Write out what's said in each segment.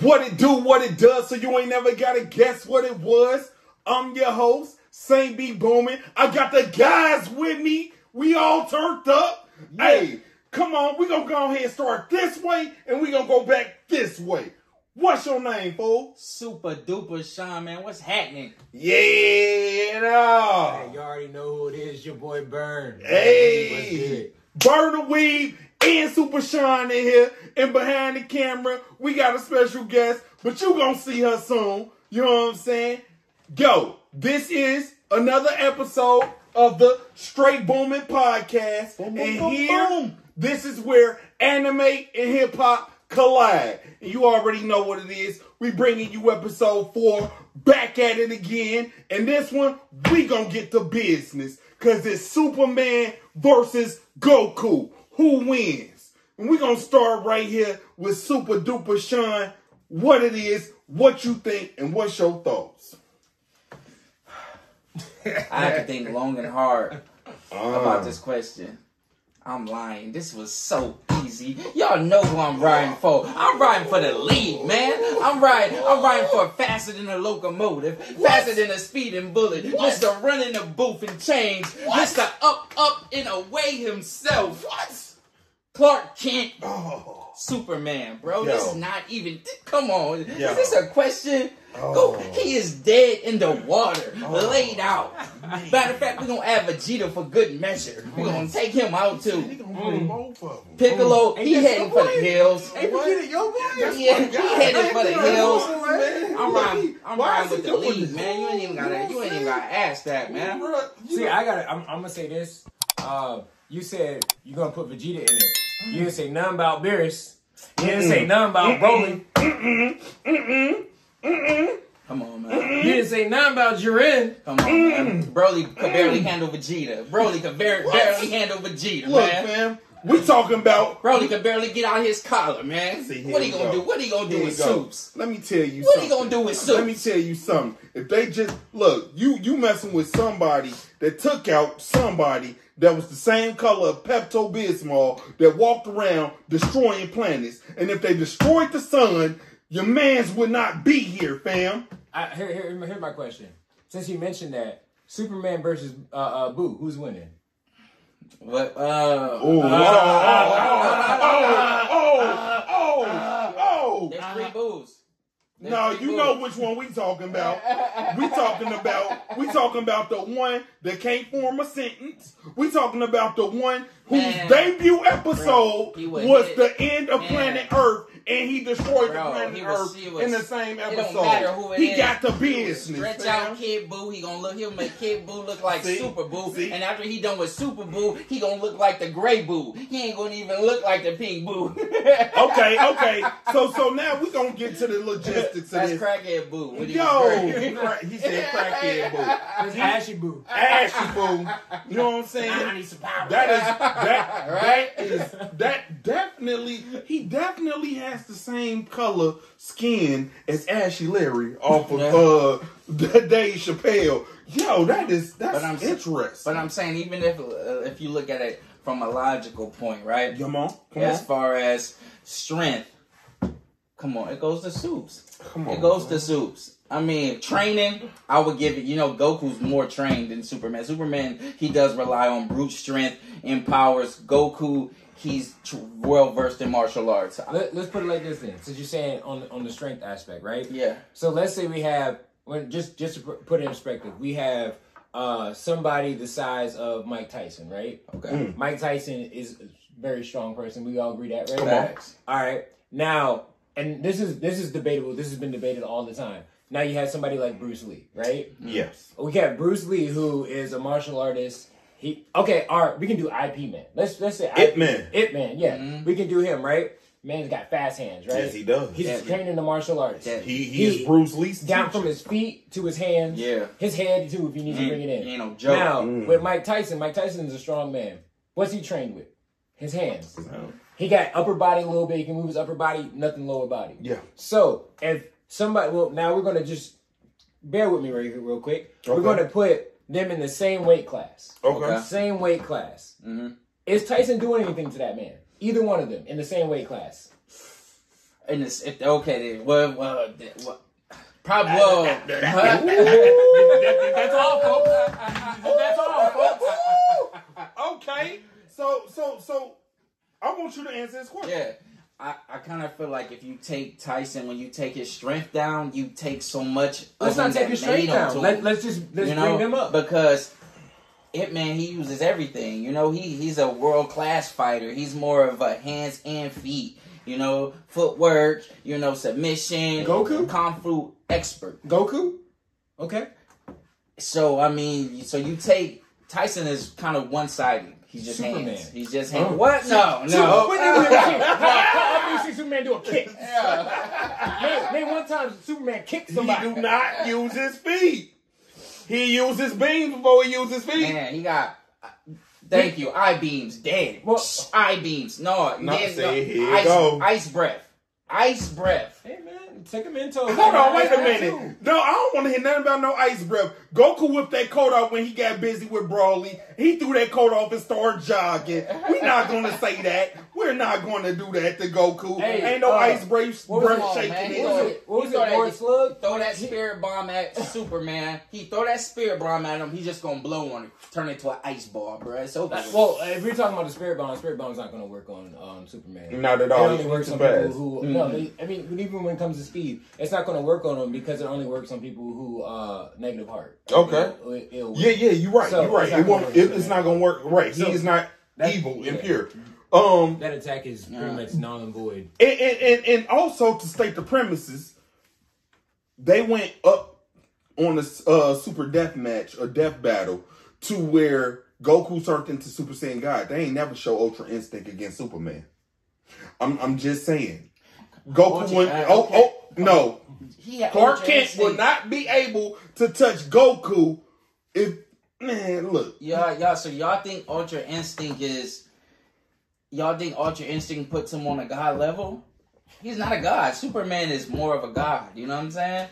What it do, what it does, so you ain't never gotta guess what it was. I'm your host, Saint B Boomin. I got the guys with me. We all turned up. Hey, come on, we gonna go ahead and start this way, and we gonna go back this way. What's your name, fool? Super duper Shaun, man. What's happening? Yeah, no. Hey, you already know who it is. Your boy Burn. Hey, Burn the Weeb and Super Shaun in here. And behind the camera, we got a special guest, but you gonna see her soon. You know what I'm saying? Yo, this is another episode of the Straight Booming Podcast. Boom, boom, and boom, here, this is where anime and hip hop collide. And you already know what it is. We bringing you episode four back at it again. And this one, we gonna get to business. Cause it's Superman versus Goku. Who wins? And we're gonna start right here with Super Duper Shaun. What it is, what you think, and what's your thoughts? I have to think long and hard about Uh, this question. I'm lying. This was so easy. Y'all know who I'm riding for. I'm riding for the lead, man. I'm riding. I'm riding for faster than a locomotive, faster than a speeding bullet. Mr. Running the booth and change. Mr. Up, up and away himself. What? Clark Kent, Oh, Superman, bro. Yo. This is not even. Come on. Yo. Is this a question? Oh. Go. He is dead in the water, laid out. Matter of fact, we're gonna add Vegeta for good measure. We're gonna take him out too. gonna bring both of them. Piccolo, Ain't he that heading for the hills. Hey, forget it, yo boy. Yeah, he heading for the hills. I'm riding, I'm Why riding with the lead, this? man. You ain't even gotta, you ain't even gotta ask that, man. See, I gotta. I'm, I'm gonna say this. Uh, you said you're gonna put Vegeta in it. You didn't say nothing about Beerus. You didn't say nothing about Broly. Come on, man. You didn't say nothing about Jiren. Come on, man. Broly could barely handle Vegeta. Broly could bar- barely handle Vegeta, Look, man. man, we talking about. Broly could barely get out his collar, man. See, here what he we gonna go. do? What he gonna do Here with we go. soups? Let me tell you What he something. gonna do with soups? Let me soups? tell you something. If they just look, you you messing with somebody that took out somebody that was the same color of Pepto Bismol that walked around destroying planets, and if they destroyed the sun, your man's would not be here, fam. I, here, here, here's my question. Since you mentioned that Superman versus uh, uh, Buu, who's winning? What? Uh, Oh, uh, oh, oh, oh, oh. There's three boos. There's No, you know which one we talking about. We talking about we talking about the one that can't form a sentence. We talking about the one whose Man. debut episode was hit- the end of Man. Planet Earth, and he destroyed Bro, the planet he was- Earth was- in the same episode. don't who it he is. got the business. Stretch fam. out Kid Buu. He gonna look. He'll make Kid Buu look like See? Super Buu. See? And after he done with Super Buu, he gonna look like the Gray Boo. He ain't gonna even look like the Pink Boo. Okay, okay. So so now we gonna get to the logistics of That's this. crackhead Boo. when Yo, he, gray. crack- he said crackhead boo. It's Ashy Boo. Ashy boo. You know what I'm saying? need some power. That is that Right? that is that definitely he definitely has the same color skin as Ashy Larry off of Yeah. uh Dave Chappelle. Yo, that is that's But I'm- interesting. But I'm saying, even if uh, if you look at it from a logical point, right? come on, come as on, far as strength, come on, it goes to soups. come on. It goes to soups. I mean, training, I would give it, you know, Goku's more trained than Superman. Superman, he does rely on brute strength and powers. Goku, he's well versed in martial arts. Let, let's put it like this then. Since you're saying on on the strength aspect, right? Yeah. So let's say we have when just just to put- put it in perspective, we have uh somebody the size of Mike Tyson, right? Okay. Mm. Mike Tyson is a very strong person. We all agree that, right? Come on. All right. Now, and this is this is debatable. This has been debated all the time. Now you have somebody like Bruce Lee, right? Yes. We got Bruce Lee, who is a martial artist. He okay. All right, we can do IP man. Let's let's say Ip Man. Ip man, yeah, Mhm. we can do him, right? Man's got fast hands, right? Yes, he does. He's Yeah. trained in the martial arts. Yeah. he he, he- is Bruce Lee's Down teacher. from his feet to his hands. Yeah. His head too, if you need to bring it in. he ain't no joke. Now Mm. with Mike Tyson, Mike Tyson is a strong man. What's he trained with? His hands. No. He got upper body a little bit. He can move his upper body, nothing lower body. Yeah. So if somebody, well, now we're gonna just bear with me right here, real quick. We're gonna put them in the same weight class. Okay. Okay. Same weight class. hmm Is Tyson doing anything to that man? Either one of them in the same weight class. in this, if, okay, then, well, well, then, well probably, well, huh? That- that's all, folks. That's all, folks. Okay, so so so, I want you to answer this question. Yeah. I, I kind of feel like if you take Tyson, when you take his strength down, you take so much. Let's not take his strength down. Let, let's just let's you bring know, them up. because it man he uses everything. You know, he he's a world class fighter. He's more of a hands and feet. You know, footwork. You know, submission. Goku? kung fu expert. Goku. Okay. So I mean, so you take Tyson is kind of one sided. He's just Superman. hands. He's just hands. Oh. What? No, So, no. when did we kick? You see Superman do a kick? man, name one time Superman kicked somebody. He do not use his feet. He uses beams before he uses feet. Man, he got. Uh, thank you. Eye beams dead. Well- eye beams. No, No, dead, see, no. ice, ice breath. Ice breath. Hey man, take him into. Hold on, wait a minute. No, I don't want to hear nothing about no ice breath. Goku whipped that coat off when he got busy with Broly. He threw that coat off and started jogging. We're not going to say that. We're not going to do that to Goku. Hey, Ain't no uh, ice breath, what was breath it shaking man? in What was it. it? What was He it? thought Slug. Throw that spirit bomb at Superman. He throw that spirit bomb at him. He just gonna blow on it, turn it into an ice ball, bro. It's over. with. Well, if we're talking about the spirit bomb, spirit bomb's not going to work on um, Superman. Not at It all. only works on people who. No, they, I mean, even when it comes to speed, it's not going to work on them because it only works on people who uh negative heart. Okay. It'll- it'll. Yeah, yeah, you're right. So, you're right. it's not It won't, gonna work it, it's not going to work. Right. So, he is not that- evil, yeah. impure. Um, That attack is pretty Yeah. much null and void. and, and, and, and also to state the premises, they went up on a uh, super death match or death battle to where Goku turned into Super Saiyan God. They ain't never show Ultra Instinct against Superman. I'm I'm just saying. Goku Ultra- went. uh, Oh, okay. oh no. he had Clark Ultra Kent Instinct. would not be able to touch Goku if man look. Y'all, y'all. So y'all think Ultra Instinct is? Y'all think Ultra Instinct puts him on a god level? He's not a god. Superman is more of a god. You know what I'm saying?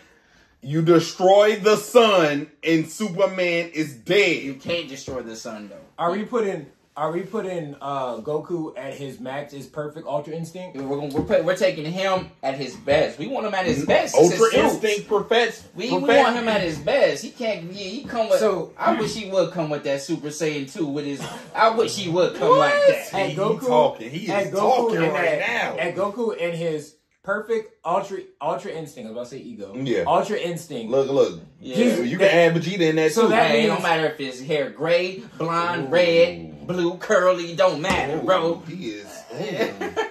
You destroy the sun and Superman is dead. You can't destroy the sun though. Are we putting? Are we putting uh, Goku at his max? His perfect Ultra Instinct? We're, gonna, we're, put, we're taking him at his best. We want him at his best. Ultra his suit. Instinct perfect. We, we want him at his best. He can't. Yeah, he come with. So- I wish he would come with that Super Saiyan 2 with his. I wish he would come like that. At He Goku, talking. He at is Goku talking right that- now. At Goku and his perfect Ultra Ultra Instinct. I was about to say ego. Yeah. Ultra Instinct. Look, look. Yeah. You can add Vegeta in that So too. that Hey, means- don't matter if his hair gray, blonde, red, blue, curly. Don't matter, bro. He is.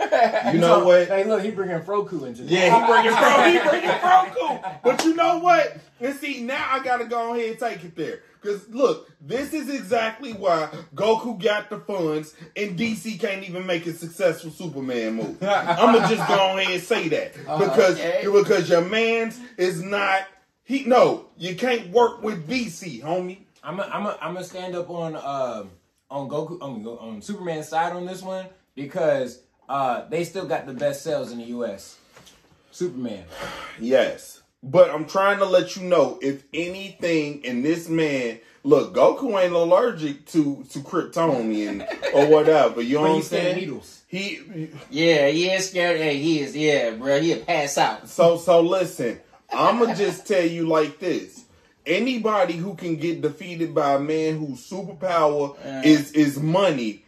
You know what? Hey, look, he bringing Froku into this. Yeah, he bringing Fro, he bringing Froku. But you know what? And see, now I gotta go ahead and take it there. Cause look, this is exactly why Goku got the funds and DC can't even make a successful Superman movie. I'ma just go ahead and say that. Because okay. because your man's is not he no, you can't work with DC, homie. I'm a, I'm a, I'm gonna stand up on um on Goku on, on Superman's side on this one because uh they still got the best sales in the U.S. Superman. Yes. But I'm trying to let you know if anything in this man look, Goku ain't allergic to to Kryptonian or whatever. You know But what I'm he's scared needles. He yeah, he is scared. Hey, he is. Yeah, bro. He'll pass out. so so listen, I'ma just tell you like this. Anybody who can get defeated by a man whose superpower Uh. is is money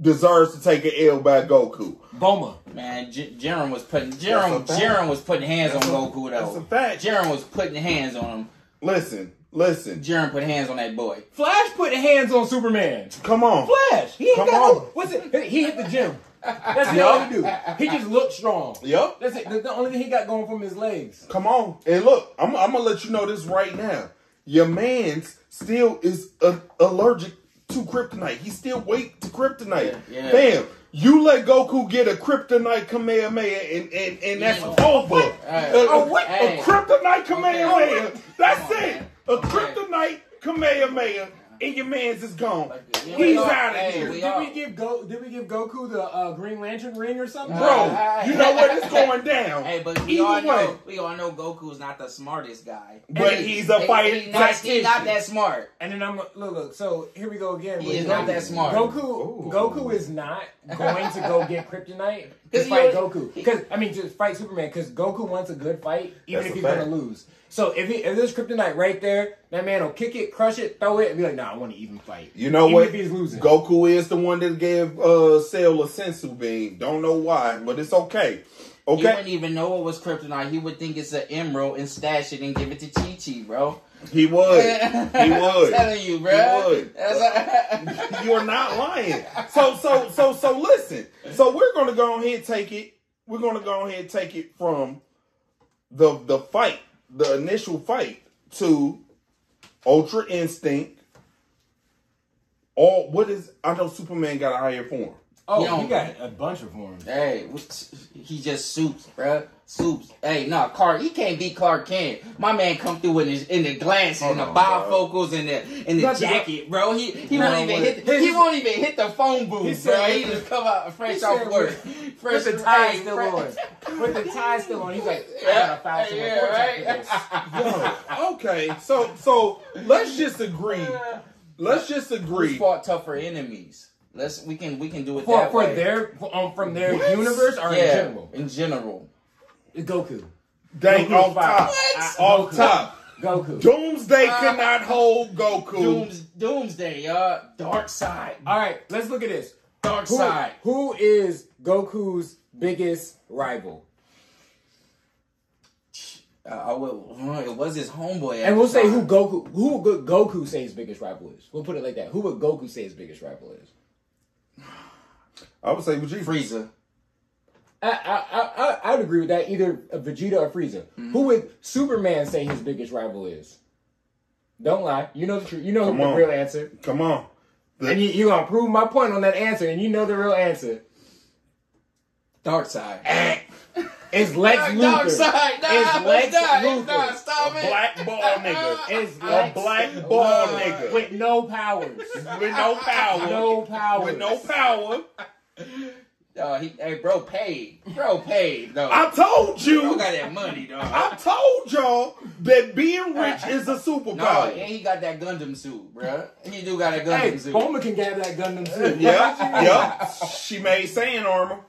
deserves to take an L by Goku. Boma. Man, J- Jiren was putting Jiren, That's. Jiren was putting hands That's on a- Goku That's a though. fact. Jiren was putting hands on him. Listen, listen. Jiren put hands on that boy. Flash put hands on Superman. Come on. Flash. He ain't Come got on. no. What's it? He hit the gym. That's the all he do. He just looked strong. Yep. That's it. The, the only thing he got going from his legs. Come on. And look, I'm, I'm gonna let you know this right now. Your man's still is uh, allergic to kryptonite. He still weak to kryptonite. Yeah, yeah. Bam. You let Goku get a kryptonite Kamehameha and, and, and that's Yeah. over. Hey. A, a, what? a kryptonite Kamehameha. That's on, it. A Okay. kryptonite Kamehameha. And your man's is gone. Yeah, He's out of hey, here. we Did we give Go? Did we give Goku the uh, Green Lantern ring or something? Bro, you know what? It's going down. Hey, but we Either all way. know we all know Goku's not the smartest guy. But He- he's a he- fighting he not, he not that smart. And then I'm look, look. So here we go again. He with is not that smart. Goku, Ooh. Goku is not going to go get Kryptonite to 'Cause he fight Goku. Because I mean, to fight Superman. Because Goku wants a good fight, even That's if he's fact. gonna lose. So if he, if there's Kryptonite right there, that man will kick it, crush it, throw it, and be like, "Nah, I want to even fight." You know even what? If he's losing, Goku is the one that gave uh Cell a senzu bean. Don't know why, but it's okay. Okay. He Okay. wouldn't even know it was kryptonite. He would think it's an emerald and stash it and give it to Chi Chi, bro. He would. He I'm would. telling you, bro. He would. You're not lying. So so so so listen. So we're gonna go ahead and take it. We're gonna go ahead and take it from the the fight, the initial fight, to Ultra Instinct. All what is I know Superman got a higher form. oh, Yo. he got a bunch of forms. Hey, he just soups, bruh. Soups. Hey, nah, Clark. He can't beat Clark Kent. My man come through in his in the glasses and the Hold on, bifocals and the in the Not the- jacket, bro. He he No, won't even hit. The, his- he won't even hit the phone He booth, said bro. He just come out fresh off said work. with- Fresh With the tie hey, still fresh- on. With the tie still on. He's like, I Yeah, gotta file some yeah, right. Yo, okay. So so let's just agree. Let's just Who's agree. fought tougher enemies? Let's we can we can do it For, that for way. their for, um, from their What? universe or yeah, in general? in general. It's Goku. Dang Goku's off top. What? Off Goku. top. Goku. Doomsday uh, could not hold Goku. Dooms, Doomsday, y'all. Dark side. All right, let's look at this. Dark Who, side. who is Goku's biggest rival? Uh, I would, uh, it was his homeboy. And we'll say who Goku who would Goku say his biggest rival is. We'll put it like that. Who would Goku say his biggest rival is? I would say Vegeta. Frieza. I I I, I I would agree with that. Either Vegeta or Frieza. Mm-hmm. Who would Superman say his biggest rival is? Don't lie. You know the truth. You know Come the on. real answer. Come on. The- And you you gonna prove my point on that answer, and you know the real answer. Dark side. It's Lex Luthor. dark side. Nah, It's Lex nah, Luthor. nah, stop a it. black ball nigga. It's A black ball nigga. with no powers. With no power. No powers. With no power. Uh, he, hey, bro, paid. Bro, paid. though. I told Bro you. got that money, dog. I told y'all that being rich is a No, superpower. and he got that Gundam suit, bro. He do got a Gundam Hey, suit. Bulma can get that Gundam suit. Yep, yep. She made sand armor.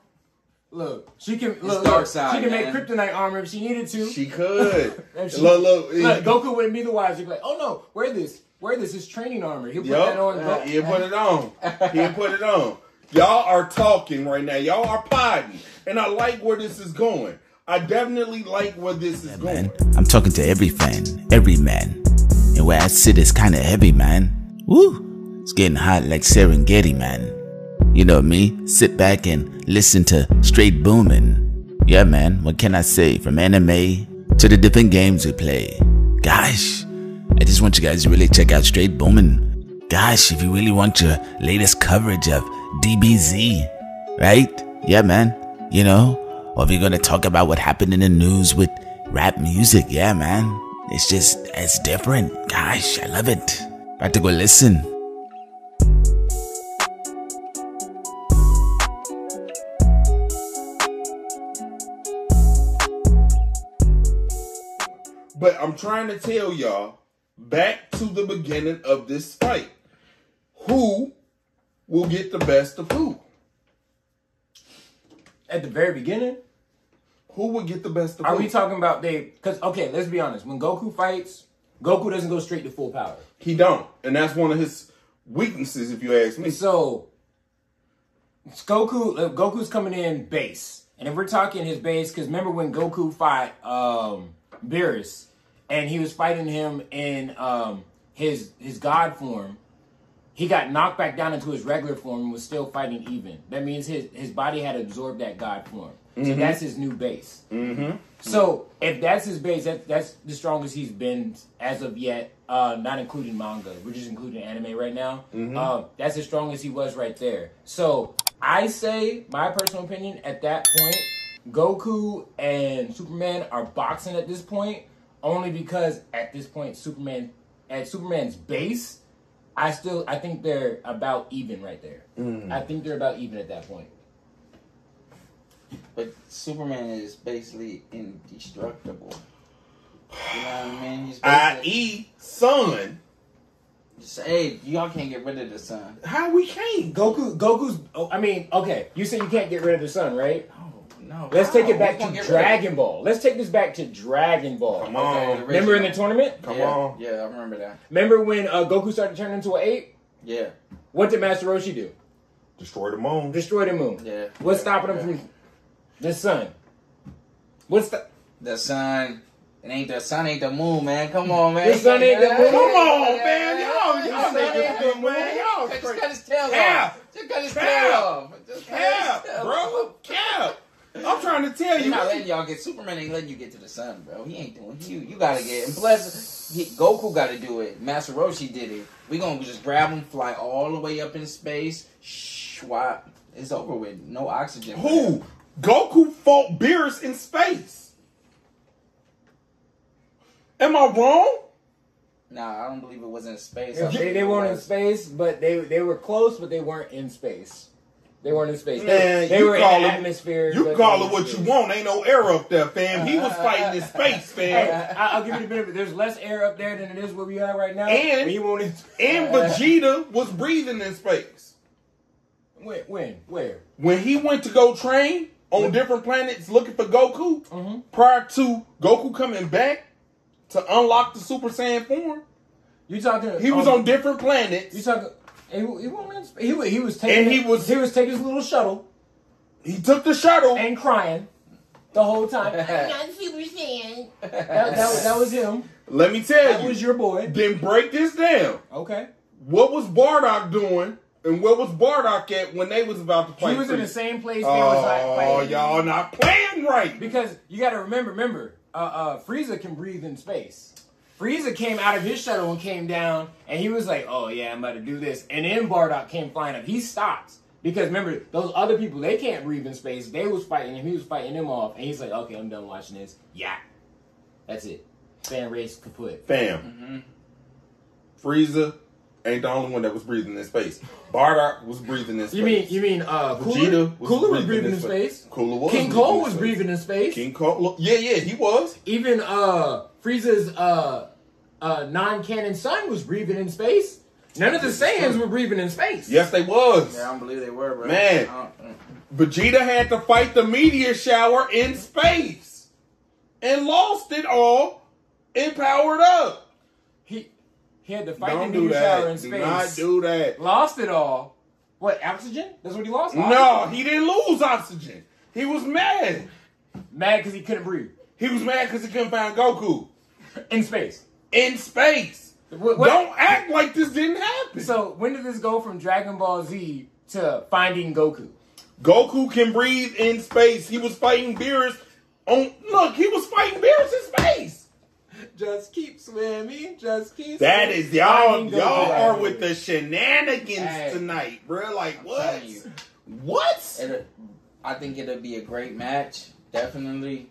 Look, she can look, dark side, She can man. make kryptonite armor if she needed to. She could. She- look, look. Look, Goku wouldn't be the wise. He'd be like, "Oh no, wear this, wear this. Is training armor. He'll put Yup. that on." Go- He'll put it on. He'll put it on. Y'all are talking right now. Y'all are potty. And I like where this is going. I definitely like where this is going. man. I'm talking to every fan, every man. And where I sit is kinda heavy, man. Woo! It's getting hot like Serengeti, man. You know me, sit back and listen to straight booming. Yeah, man, what can I say? From anime to the different games we play. Gosh, I just want you guys to really check out Straight Boomin'. Gosh, if you really want your latest coverage of DBZ, right? Yeah, man. You know, or if you're gonna talk about what happened in the news with rap music, yeah, man. It's just, it's different. Gosh, I love it. About to go listen. But I'm trying to tell y'all back to the beginning of this fight. Who will get the best of who? At the very beginning, Who would get the best of are who? we talking about they? Because okay, let's be honest. When Goku fights, Goku doesn't go straight to full power. he don't. And that's one of his weaknesses, if you ask me. So it's Goku, uh, Goku's coming in base, and if we're talking his base, because remember when Goku fought um, Beerus, and he was fighting him in um, his his God form, he got knocked back down into his regular form and was still fighting even. That means his his body had absorbed that God form. So that's his new base. Mm-hmm. So if that's his base, that, that's the strongest he's been as of yet, uh, not including manga. We're just including anime right now. Uh, that's the strongest he was right there. So I say, my personal opinion, at that point, Goku and Superman are boxing at this point, only because at this point, Superman, at Superman's base, I still I think they're about even right there. Mm. I think they're about even at that point. But Superman is basically indestructible. You know what I mean? He's basically, I.e. Sun. just, hey, y'all can't get rid of the sun. How we can't? Goku Goku's oh, I mean, okay, you say you can't get rid of the sun, right? No, no. Let's take it back gonna to get rid of it? Dragon Ball. Let's take this back to Dragon Ball. Come on. Remember in the tournament? Come yeah, on. Yeah, I remember that. Remember when uh, Goku started turning into an ape? Yeah, What did Master Roshi do? Destroy the moon. Destroy the moon. yeah. What's yeah, stopping him yeah. from the sun? What's the the sun? It ain't the sun, ain't the moon, man. Come on, man. The sun ain't the moon. Come on, man. Y'all, y'all sun make this ain't good, the man. moon. Y'all Just cut his tail off. Just cut his tail off. Just cut his Cap, bro. Cap. I'm trying to tell He's you. not letting y'all get Superman. Ain't letting you get to the sun, bro. He ain't doing you. You gotta get. And plus, he, Goku got to do it. Master Roshi did it. We gonna just grab him, fly all the way up in space. Shh, why? It's over with. No oxygen. for him. Who? Goku fought Beerus in space. Am I wrong? Nah, I don't believe it was in space. They, they weren't in space, but they they were close, but they weren't in space. They weren't in space. They, Man, they you were in call the it- atmosphere. You call it were in what you want. Ain't no air up there, fam. He was fighting in space, Hey, fam. I- I'll give you the benefit. There's less air up there than it is where we are right now. And- he won't. And Vegeta was breathing in space. when? When? Where? When he went to go train on different planets looking for Goku, Mhm. prior to Goku coming back to unlock the Super Saiyan form, You talking? he was um, on different planets. You talking? He, he, won't in he, he was taking. And he was- he was taking his little shuttle He took the shuttle. and crying the whole time. I'm not Super Saiyan. That, that, was, that was him. Let me tell you. That you. was your boy. then break this down. Okay. What was Bardock doing, and where was Bardock at when they was about to play? He was in the same place. They was like Oh, fighting. y'all not playing right. Because you got to remember, remember, uh, uh, Frieza can breathe in space. Frieza came out of his shuttle and came down, and he was like, "Oh yeah, I'm about to do this." And then Bardock came flying up. He stops because remember, those other people they can't breathe in space. They was fighting him. He was fighting them off, and he's like, "Okay, I'm done watching this. Yeah, that's it. Fan race kaput." Fam, mm-hmm. Frieza ain't the only one that was breathing in space. Bardock was breathing in space. You mean you mean uh, Cooler? Vegeta was Cooler was breathing breathing in space. space. Cooler was King breathing Cole was breathing in space. King Cold, yeah, yeah, he was. Even uh Frieza's uh uh non-canon son was breathing in space. None of the Saiyans were breathing in space. Yes, they was. Yeah, I don't believe they were, bro. Man. I don't- mm. Vegeta had to fight the meteor shower in space and lost it all and powered up. He he had to fight Don't the do meteor shower in that. Do space. not do that. Lost it all. What oxygen? That's what he lost. No, he didn't lose oxygen. He was mad. mad because he couldn't breathe He was mad because he couldn't find Goku in space. in space. What- what- Don't act like this didn't happen. So when did this go from Dragon Ball Z to finding Goku? Goku can breathe in space. He was fighting Beerus on. Look, he was fighting Beerus in space. Just keep swimming. Just keep. That swimming, is y'all. finding Goku Y'all right are with the shenanigans Hey. tonight, bro. Like I'm what? What? It'll- I think it'll be a great match, definitely.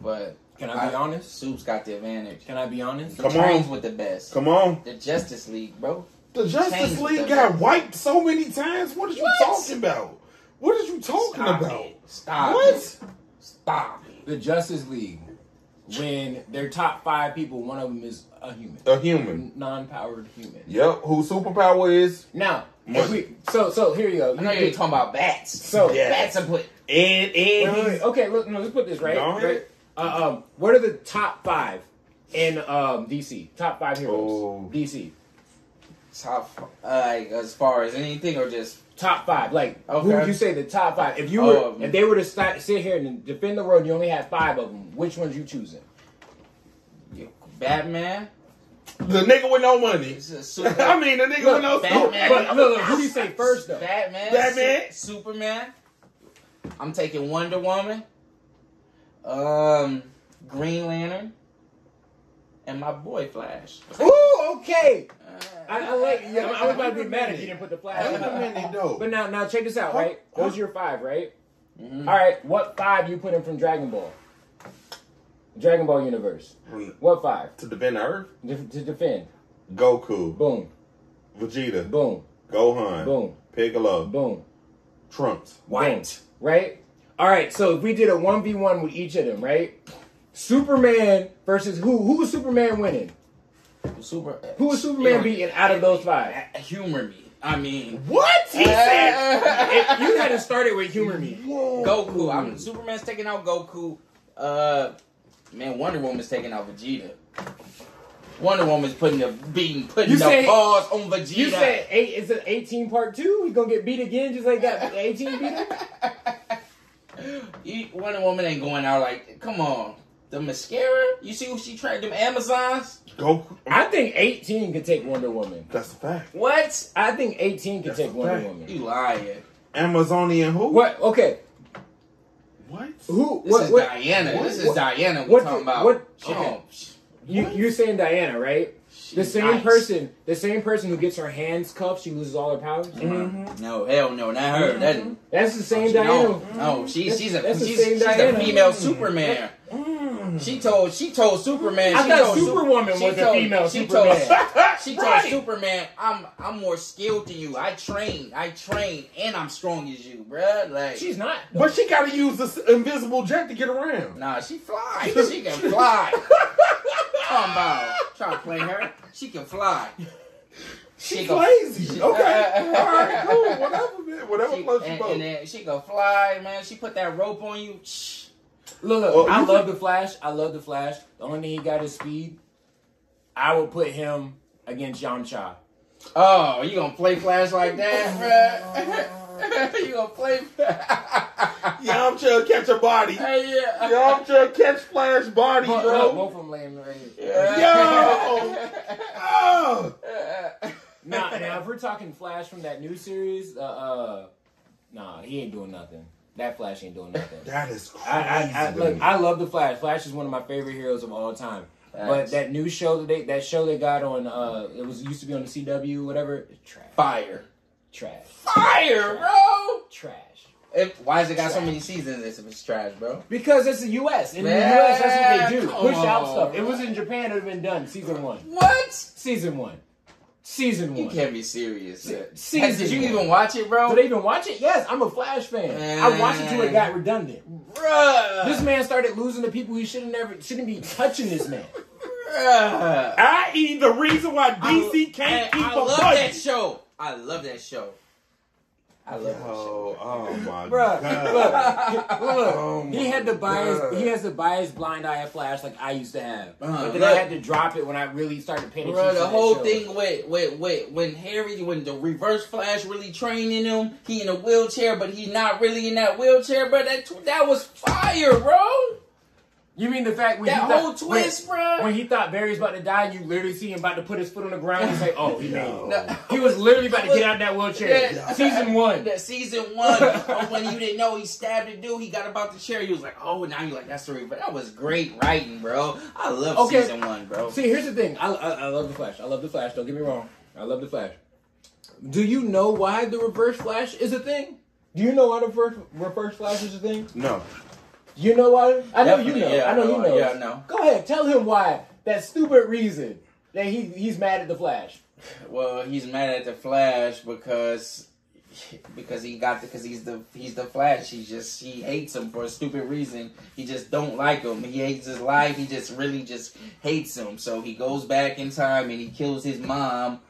But Can I be honest? Soup's got the advantage. Can I be honest? He Come trains on. with the best. Come on. The Justice League, bro. The Justice Changed League the- got wiped so many times. What are you What? talking about? What are you talking Stop about? it. Stop What? it. Stop it. The Justice League, when their top five people, one of them is a human, A human. non-powered human. Yep. Whose superpower is Now, we, so so here you go. I know you're talking about bats. So Yeah. Bats are put. and and Wait, wait, wait. Okay, look, no, let's put this right. Go ahead. right? Uh, um, what are the top five in um, DC? Top five heroes. Oh. DC. Top, uh, like, as far as anything, or just Top five. Like, who would you say the top five? If you were, Um, if they were to sta sit here and defend the world, you only had five of them. Which ones you choosing? Batman. the nigga with no money. It's a super, I mean, the nigga with no Batman. But look, look, who do you say first though? Batman. Batman. Su- Superman. I'm taking Wonder Woman. Um, Green Lantern. And my boy Flash. Ooh, okay. Uh, I, I like. Yeah, I was about to be mad if you didn't put the flash. Wait in a minute, though. But now, now check this out, right? Those are your five, right? mhm. All right. What five you put in from Dragon Ball? Dragon Ball universe. What five To defend Earth, Def- to defend? Goku. Boom. Vegeta, Boom. Gohan, Boom. Piccolo, Boom. Trunks. White. Right? All right, so if we did a 1v1 with each of them, right? Superman versus who? Who was Superman winning? Super. Who was Superman beating out of those five? Eh, eh, humor me. I mean, What? He eh. said. If you had to start it with humor me. Goku. I'm Superman's taking out Goku. Uh, man, Wonder Woman's taking out Vegeta. Wonder Woman's putting the beating, putting You the on Vegeta. You said eight is it 18 part two? He's gonna get beat again just like that 18 beat? You- Wonder Woman ain't going out like, come on. The mascara? You see who she tried them Amazons? Goku. I think 18 could take Wonder Woman. That's a fact. What? I think 18 could That's take Wonder fact. Woman. You lying. Amazonian who? What? Okay. What? Who? This what? is what Diana. what- this is what- Diana we're what- talking about. what- oh, okay. sh- you you're saying Diana, right? The same nice. person, the same person who gets her hands cuffed, she loses all her powers. Mm-hmm. Mm-hmm. No, hell no, not her. Mm-hmm. That, That's the same she Diana. don't. No, she, That's- she's a that's the she's, same she's a Diana. female Superman. Mm. She told she told Superman. I she thought told Su- Superwoman she was a female she Superman. Told, she told Right. Superman, "I'm I'm more skilled than you. I train, I train, and I'm strong as you, bruh. Like She's not. But she got to use this invisible jet to get around. Nah, she fly. She can fly. Come on, try to play her. She can fly. She's She go- lazy. Okay. All right. Cool. Whatever, man. Whatever She, floats your and, boat. and then she can fly, man. She put that rope on you. Shh. Look, look. Oh, I love think- the Flash. I love the Flash. The only thing he got is speed. I would put him against Yamcha. Oh, you gonna play Flash like that, bruh? you gonna play? Yamcha catch a body. Hey, yeah. Yamcha catch Flash body, But, bro. look, both of them laying right here. Yo! Oh! Nah, now if we're talking Flash from that new series, uh, uh nah, he ain't doing nothing. That Flash ain't doing nothing. That is crazy. I, I, I, look. I love the Flash. Flash is one of my favorite heroes of all time. But that new show that they that show they got on uh it was used to be on the CW whatever trash Fire, trash fire, bro. trash If, why has it got so many seasons? If it's trash, bro. because it's the U.S. in the U.S. that's what they do come push out on, stuff. It was in Japan it would have been done season one What? season one season one. You can't be serious. Se- Did you one. even watch it, bro? Do they even watch it? Yes, I'm a Flash fan. I watched it till it got redundant. Bruh. This man started losing the people he should have never shouldn't be touching this man. Bruh. I.e. the reason why DC I- can't and keep I a love that show. I love that show. I love that show. Oh, oh my Bruh, god. look, look, Oh he my had the bias. God. He has the biased blind eye Flash like I used to have. Uh-huh. but then Look. I had to drop it when I really started paying attention. Bro, to the that whole show. thing with, with, with when Harry, when the Reverse Flash really training him, he in a wheelchair, but he's not really in that wheelchair. But that that was fire, bro. You mean the fact when That he whole thought, twist, when, bro. when he thought Barry's about to die, you literally see him about to put his foot on the ground. and say, "Oh, he made it." No. He was literally about to get out of that wheelchair. Yeah. Season one. That season one, when you didn't know he stabbed a dude, he got about the chair. He was like, "Oh, now you're like that's the Reverse." That was great writing, bro. I love Okay. season one, bro. See, here's the thing. I, I, I love the Flash. I love the Flash. Don't get me wrong. I love the Flash. Do you know why the Reverse Flash is a thing? Do you know why the reverse, reverse Flash is a thing? No. You know why? I know you know. yeah, I know I you know, know. yeah, I know. Go ahead. Tell him why. That stupid reason that he he's mad at the Flash. Well, he's mad at the Flash because because he got because he's the he's the Flash. He just he hates him for a stupid reason. He just don't like him. He hates his life. He just really just hates him. So he goes back in time and he kills his mom.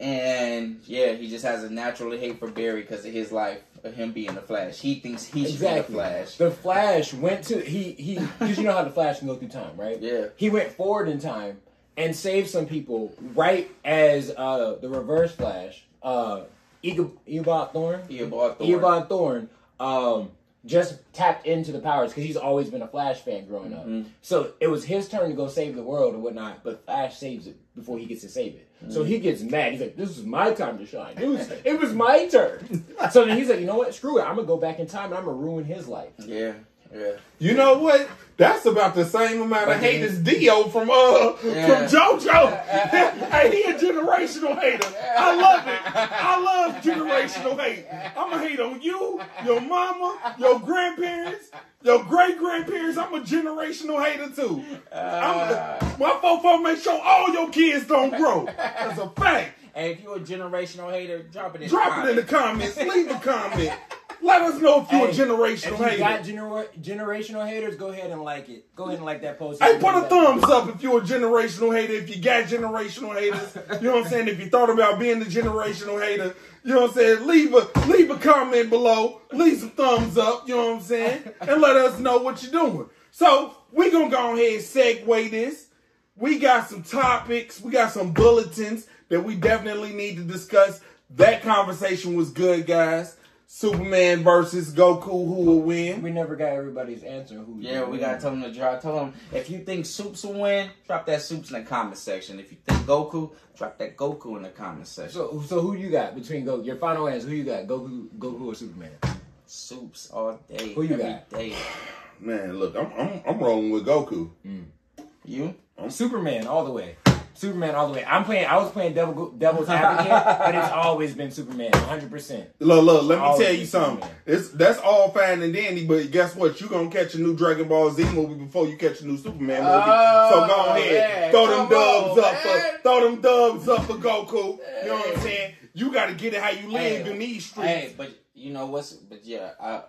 And yeah, he just has a natural hate for Barry because of his life of him being the Flash. He thinks he should Exactly. be the Flash. The Flash went to he he because you know how the Flash can go through time, right? Yeah. He went forward in time and saved some people right as uh the Reverse Flash, uh Ebon Thorne. Eobard Thawne. Ebon Thorne um, just tapped into the powers because he's always been a Flash fan growing up. Mhm. So it was his turn to go save the world and whatnot, but Flash saves it before he gets to save it. So he mm. gets mad. He's like, "This is my time to shine. It was, it was my turn." so then he's like, "You know what? Screw it. I'm gonna go back in time and I'm gonna ruin his life." Yeah, yeah. You know what? That's about the same amount of hate as Dio from uh Yeah. from JoJo. hey, he a generational hater. I love it. I love generational hate. I'ma hate on you, your mama, your grandparents, your great grandparents. I'm a generational hater too. I'm a, my fofo make sure all your kids don't grow. That's a fact. And if you're a generational hater, drop it in Drop the it in the comments. Leave a comment. Let us know if you're Hey, a generational If you hater. got genera- generational haters, go ahead and like it. Go ahead and like that post. Hey, put a thumbs up if you're a generational hater. If you got generational haters, you know what I'm saying. If you thought about being a generational hater, you know what I'm saying. Leave a leave a comment below. Leave some thumbs up. You know what I'm saying, and let us know what you're doing. So we gonna go ahead and segue this. We got some topics. We got some bulletins that we definitely need to discuss. That conversation was good, guys. Superman versus Goku, who will win? We never got everybody's answer. Who? Yeah, we gotta tell them to drop. Tell them if you think Soups will win, drop that Soups in the comment section. If you think Goku, drop that Goku in the comment section. So, so who you got between Goku? Your final answer. Who you got? Goku, Goku or Superman? Soups all day. Who you every got? day. Man, look, I'm I'm, I'm rolling with Goku. Mm. You? I'm Superman all the way. Superman all the way. I'm playing. I was playing devil, devil's advocate, but it's always been Superman, 100. percent Look, look, let me Always tell you something. Superman. It's that's all fine and dandy, but guess what? You gonna catch a new Dragon Ball Z movie before you catch a new Superman movie. Oh, so go ahead, man. throw them Come dubs on, up man. for throw them dubs up for Goku. You know what I'm saying? You got to get it how you live Hey, in these streets. Hey, but you know what's? But yeah, uh,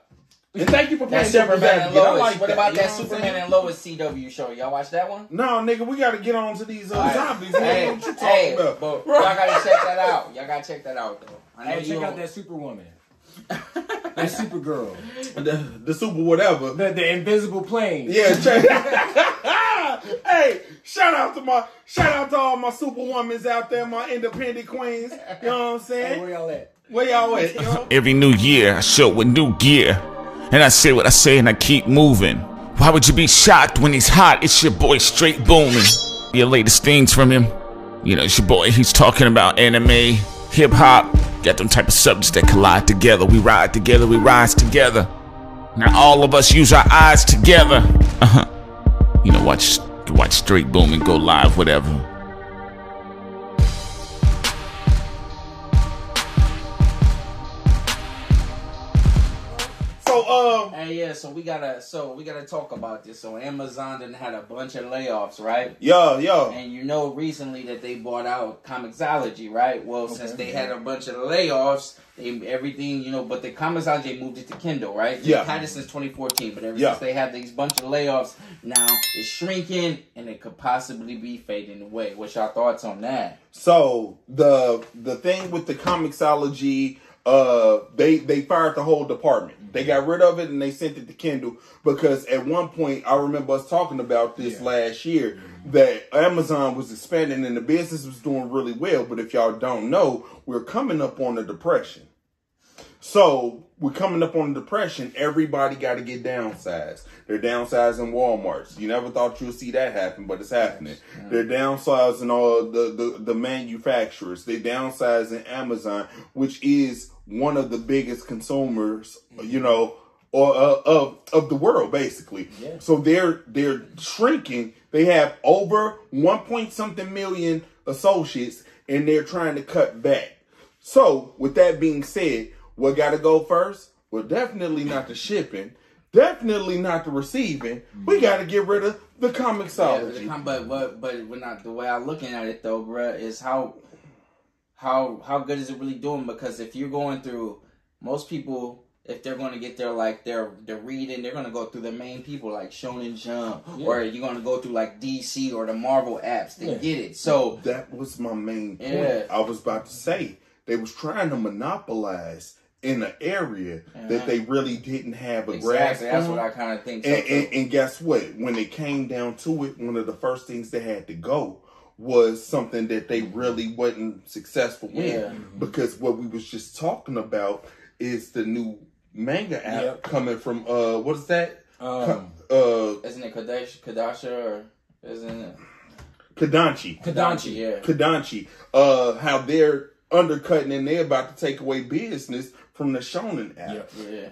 and thank you for that playing devil's Superman and Lois. like what that. about that know Superman saying? and Lois CW show? Y'all watch that one? No, nigga, we got to get on to these uh, Alright. topics. Man. Hey, what you talking hey, about? but y'all gotta check that out. Y'all gotta check that out though. I know Hey, you check out don't- that Superwoman. that Supergirl. the, the super whatever. The, the invisible plane. Yeah, check. hey, shout out to my shout out to all my superwomans out there, my independent queens. You know what I'm Hey, saying? where y'all at? Where y'all at? You know? Every new year, I show with new gear. And I say what I say and I keep moving. Why would you be shocked when he's hot? It's your boy straight booming. Your latest things from him. You know, it's your boy. He's talking about anime, hip hop. Got them type of subjects that collide together. We ride together, we rise together. Now all of us use our eyes together. Uh-huh. You know, watch watch straight booming go live, whatever. So um, Hey, yeah. So we gotta, so we gotta talk about this. So Amazon done had a bunch of layoffs, right? yo, yo, And you know recently that they bought out Comixology, right? Well, since they had a bunch of layoffs, they everything, you know, but the Comixology moved it to Kindle, right? Yeah. They've had it since 2014, but ever Yeah. since they had these bunch of layoffs, now it's shrinking and it could possibly be fading away. What's your thoughts on that? So the the thing with the Comixology, uh, they they fired the whole department. They got rid of it and they sent it to Kindle because at one point I remember us talking about this Yeah. last year mm-hmm. that Amazon was expanding and the business was doing really well. But if y'all don't know, we're coming up on a depression. So we're coming up on a depression. Everybody got to get downsized. They're downsizing Walmart's. You never thought you would see that happen, but it's happening. They're downsizing all the, the, the manufacturers. They're downsizing Amazon, which is one of the biggest consumers, you know, or uh, of of the world, basically. Yeah. So they're they're shrinking. They have over one point something million associates, and they're trying to cut back. So, with that being said, what got to go first? Well, definitely not the shipping, definitely not the receiving. We got to get rid of the Yeah, Comixology. com- but but but we're not the way I'm looking at it though, bruh, is how how how good is it really doing? Because if you're going through most people, if they're going to get their like their their reading, they're going to go through the main people like Shonen Jump, or you're going to go through like DC or the Marvel apps. They Yeah. get it. So that was my main point. Yeah. I was about to say they was trying to monopolize in an area that they really didn't have a grasp exactly, that's on. what I kind of think. So And, and, and guess what? When it came down to it, one of the first things they had to go was something that they really wasn't successful Yeah. Because what we was just talking about is the new manga app Yep. coming from uh what is that? Um, Uh isn't it Kadash, Kadasha or isn't it Kodansha. Kodansha. Yeah. Kodansha. Uh how they're undercutting and they're about to take away business from the Shonen app. Yeah. Yeah.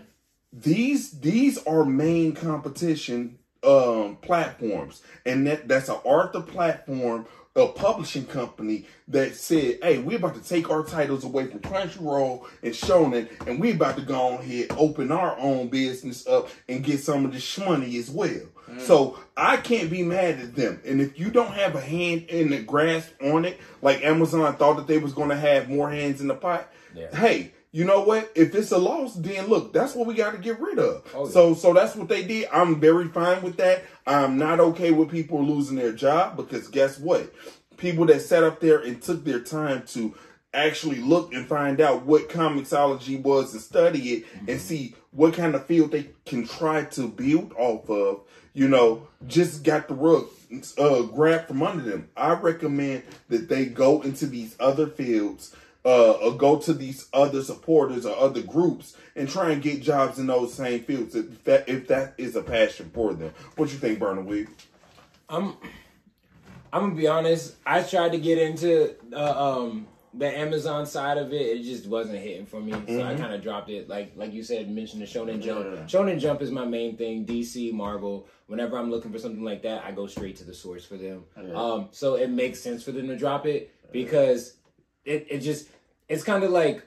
these these are main competition um platforms and that that's an Arthur platform a publishing company that said, "Hey, we're about to take our titles away from Crunchyroll and Shonen, and we're about to go on here open our own business up and get some of this money as well." Mm. So I can't be mad at them. And if you don't have a hand in the grasp on it, like Amazon thought that they was going to have more hands in the pot, Yeah. hey, you know what? If it's a loss, then look, that's what we got to get rid of. Oh, yeah. So, so that's what they did. I'm very fine with that. I'm not okay with people losing their job because guess what? People that sat up there and took their time to actually look and find out what Comixology was and study it and see what kind of field they can try to build off of, you know, just got the rug uh, grabbed from under them. I recommend that they go into these other fields uh, or go to these other supporters or other groups and try and get jobs in those same fields if that, if that is a passion for them. What you think, Bernard I'm I'm gonna be honest. I tried to get into uh, um the Amazon side of it. It just wasn't hitting for me, so I kind of dropped it. Like like you said, mentioned the Shonen Jump. Yeah. Shonen Jump is my main thing. DC, Marvel. Whenever I'm looking for something like that, I go straight to the source for them. Yeah. Um, so it makes sense for them to drop it because it it just it's kind of like.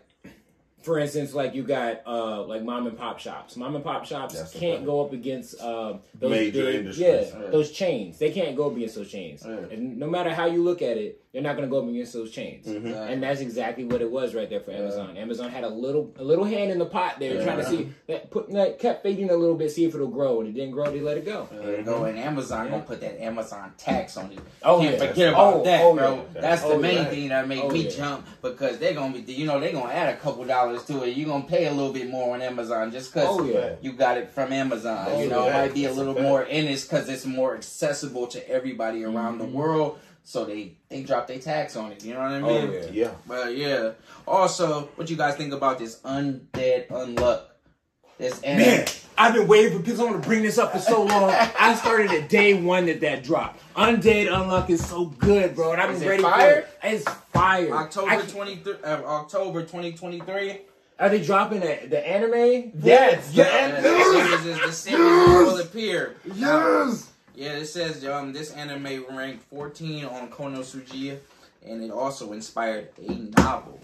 For instance, like you got uh like mom and pop shops. Mom and pop shops That's can't go up against um those Major big, industries. yeah, those chains. They can't go against those chains. And no matter how you look at it, they're not going to go up against those chains. Mhm. And that's exactly what it was right there for Amazon. Amazon had a little a little hand in the pot there, Yeah. trying to see that put that kept fading a little bit, see if it'll grow. And it didn't grow, they let it go. There you go. And Amazon gonna put that Amazon tax on it. Oh, Can't yeah. forget about Oh, that, oh, bro. yeah. That's the Oh, main yeah. thing that make Oh, me yeah. jump because they're gonna be, you know, they're gonna add a couple dollars to it. You're gonna pay a little bit more on Amazon just because Oh yeah. you got it from Amazon. Oh, you know, yeah. it might be a little more, and it's because it's more accessible to everybody around the Mhm. world. So they they drop their tax on it. You know what I mean? Oh mean? yeah. Yeah. But yeah. Also, what you guys think about this undead unluck? This anime. Man, I've been waiting for people to bring this up for so long. I started at day one that that dropped. Undead Unluck is so good, bro, and I've Is been it ready fire? for it. It's fire. October I- twenty three, uh, October twenty twenty three. Are they dropping the, the anime? Yes. Yeah, Yeah. the series is the series will appear. Now, Yes. Yeah, it says um this anime ranked 14 on Konosuji, and it also inspired a novel.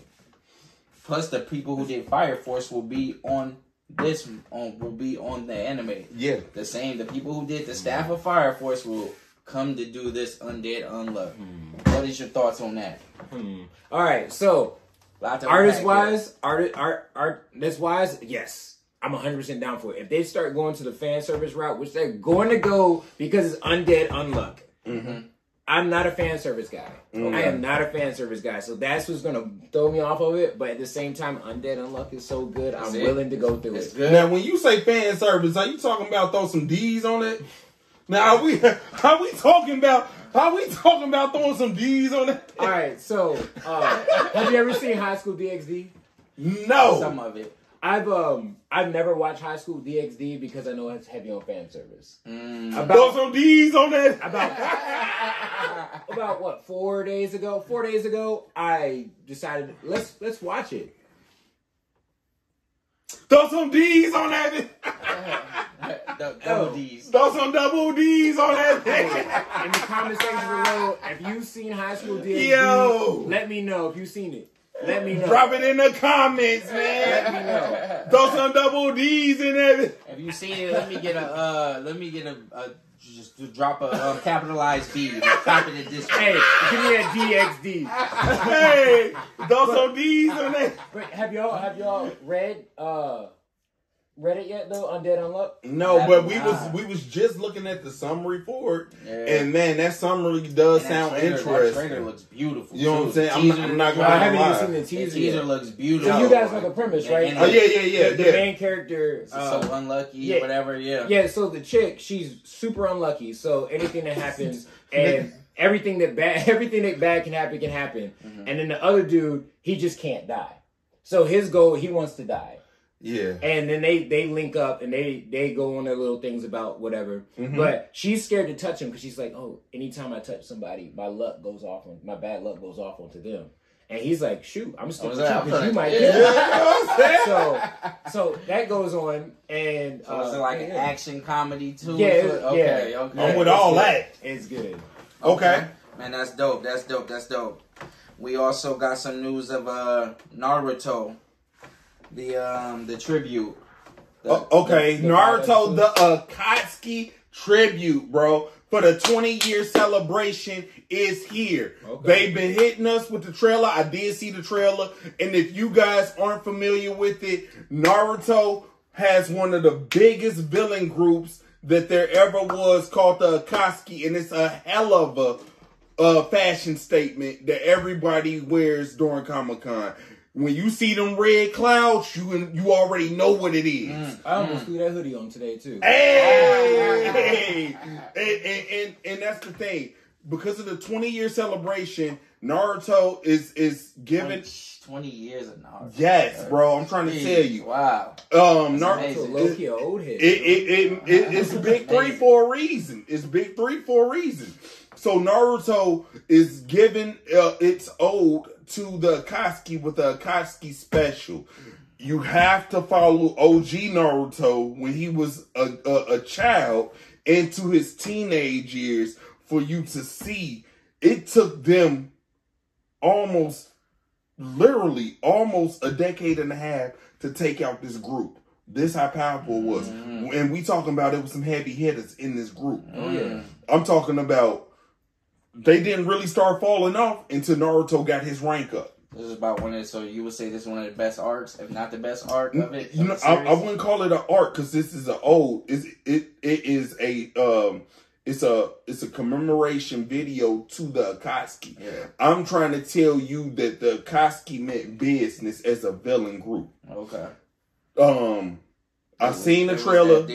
Plus, the people who did Fire Force will be on this on will be on the anime. Yeah. The same, the people who did the staff of Fire Force will come to do this Undead Unluck. What is your thoughts on that? Hmm. All right, so artist wise, art art art this wise, yes. I'm 100% down for it. If they start going to the fan service route, which they're going to go because it's undead unluck. Mhm. I'm not a fan service guy. I am not a fan service guy. So that's what's going to throw me off of it. But at the same time, undead unluck is so good. That's I'm it. willing to go through It's it. good. Now, when you say fan service, are you talking about throw some D's on it? Now, are we are we talking about are we talking about throwing some D's on it? All right, so uh, have you ever seen High School DxD? No. Some of it. I've um I've never watched High School DxD because I know it's heavy on fan service. Mm. Throw About some D's on that. about about what four days ago four days ago i decided let's let's watch it Throw some D's on that. the double D's. Throw some double D's on Hey, that. in the comment section below if you've seen high school DxD, Yo. let me know if you've seen it let me know Drop it in the comments, man. let me know Throw some double D's in there. Have you seen it? Let me get a. Uh, let me get a. a just to drop a um, capitalized B. Drop it in this. hey give me that dxd Hey, throw some D's on that. but have y'all have y'all read uh read it yet though undead unluck No, but we Nah. was we was just looking at the summary for it, Yeah. and man, that summary does And that sound trailer- That interesting. trailer looks beautiful. You know what I'm too. saying? I'm not- I'm not gonna i haven't even seen the The teaser, teaser yet. looks beautiful. so you guys know the premise And- right and Oh yeah, yeah, yeah, the, the yeah. main character It's uh, so unlucky, yeah. whatever. Yeah. Yeah, so the chick, she's super unlucky. So anything that happens and everything that bad everything that bad can happen can happen. Mhm. And then the other dude, he just can't die. So his goal, he wants to die. Yeah. And then they they link up and they they go on their little things about whatever. Mhm. But she's scared to touch him because she's like, oh, anytime I touch somebody, my luck goes off on my bad luck goes off onto them. And he's like, shoot, I'm still I was with you because you might to- get You know it. what I'm saying? So so that goes on and So is uh, it like an action comedy too? Yeah, it- okay, yeah. okay. I'm with it's all good. that. It's good. Okay. Man, that's dope. That's dope. That's dope. We also got some news of uh Naruto, the um the tribute. The- O- okay, the- the Naruto, the Akatsuki tribute, bro, for the 20 year celebration is here. Okay. They've been hitting us with the trailer. I did see the trailer. And if you guys aren't familiar with it, Naruto has one of the biggest villain groups that there ever was called the Akatsuki. And it's a hell of a uh, fashion statement that everybody wears during Comic Con. When you see them red clouds, you you already know what it is. I almost threw that hoodie on today too. Hey, and, and, and and that's the thing. Because of the 20 year celebration, Naruto is is given. 20 years of Naruto. Yes, bro. I'm trying to tell you. Wow. Um, That's Naruto. amazing. So low key a old head. It, it, it, it, it's big three for a reason. It's big three for a reason. So Naruto is given uh, its ode to the Akatsuki with the Akatsuki special. You have to follow OG Naruto when he was a, a, a child into his teenage years for you to see. It took them almost, literally, almost a decade and a half to take out this group. This how powerful it was, and we talking about it was some heavy hitters in this group. oh yeah. I'm talking about they didn't really start falling off until Naruto got his rank up. This is about one of so you would say this is one of the best arcs, if not the best arc of it. You know, of I, I wouldn't call it an arc because this is a old. It's, it it is a um. It's a it's a commemoration video to the Akatsuki. Yeah. I'm trying to tell you that the Akatsuki meant business as a villain group. Okay. Um, I seen the trailer.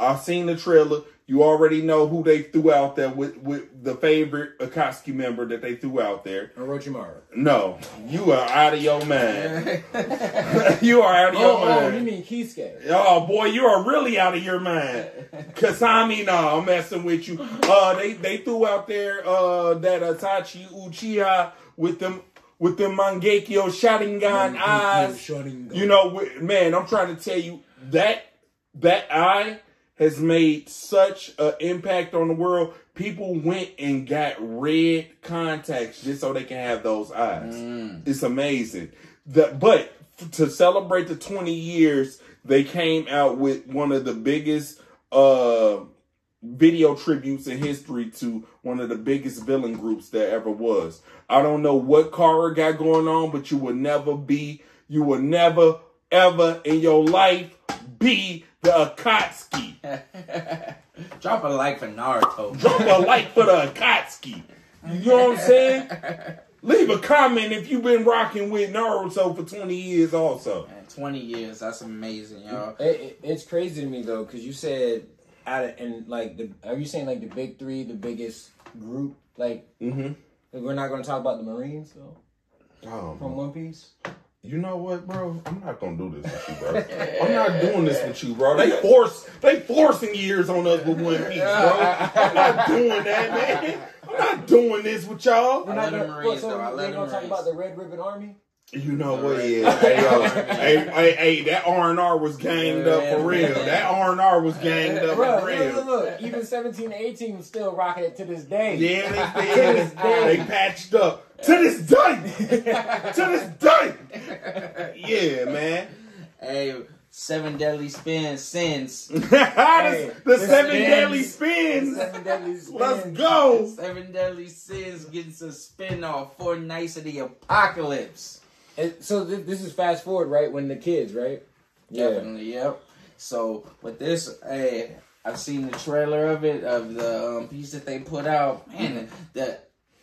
I've seen the trailer. You already know who they threw out there with, with the favorite Akatsuki member that they threw out there. Orochimaru. No, you are out of your mind. you are out of your Oh, oh, you mean Kisuke? Oh boy, you are really out of your mind. Kasami, no, I'm messing with you. Uh, they they threw out there uh that Itachi Uchiha with them with them Mangekyo Sharingan eyes. Sharingan. You know, wi- man, I'm trying to tell you that that eye has made such an impact on the world. People went and got red contacts just so they can have those eyes. It's amazing. The, but to celebrate the 20 years, they came out with one of the biggest uh video tributes in history to one of the biggest villain groups there ever was. I don't know what Kara got going on, but you will never be, you will never ever in your life be the Akatsuki. Drop a like for Naruto. Drop a like for the Akatsuki. You know what I'm saying? Leave a comment if you've been rocking with Naruto for 20 years also. Man, 20 years. That's amazing, yo. It, it, it's crazy to me though, because you said out of and like the are you saying like the big three, the biggest group? Like Mm-hmm. we're not going to talk about the Marines though Oh, from One Piece. You know what, bro? I'm not gonna do this with you, bro. I'm not doing this with you, bro. They force, they forcing years on us with One Piece, bro. I'm not doing that, man. I'm not doing this with y'all. We're not love the gonna, Marines, so we love ain't the gonna talk about the Red Ribbon Army. You know what? Yeah, hey, yo, hey, hey, hey, that R and R was ganged up for real. That R and R was ganged up Bro, for look, look, real. look. Even 17, 18 was still rocking it to this day. Yeah, they, To this they, day. they patched up to this day. to this day. Yeah, man. Hey, seven deadly spins, sins. the Hey, the the seven spins. deadly spins. Seven Deadly Spins. Let's go. Seven deadly sins gets a spin off. for nights of the apocalypse. And so th- this is fast forward, right? When the kids, right? Definitely, yep. So with this, hey, I've seen the trailer of it of the um, piece that they put out. Man, the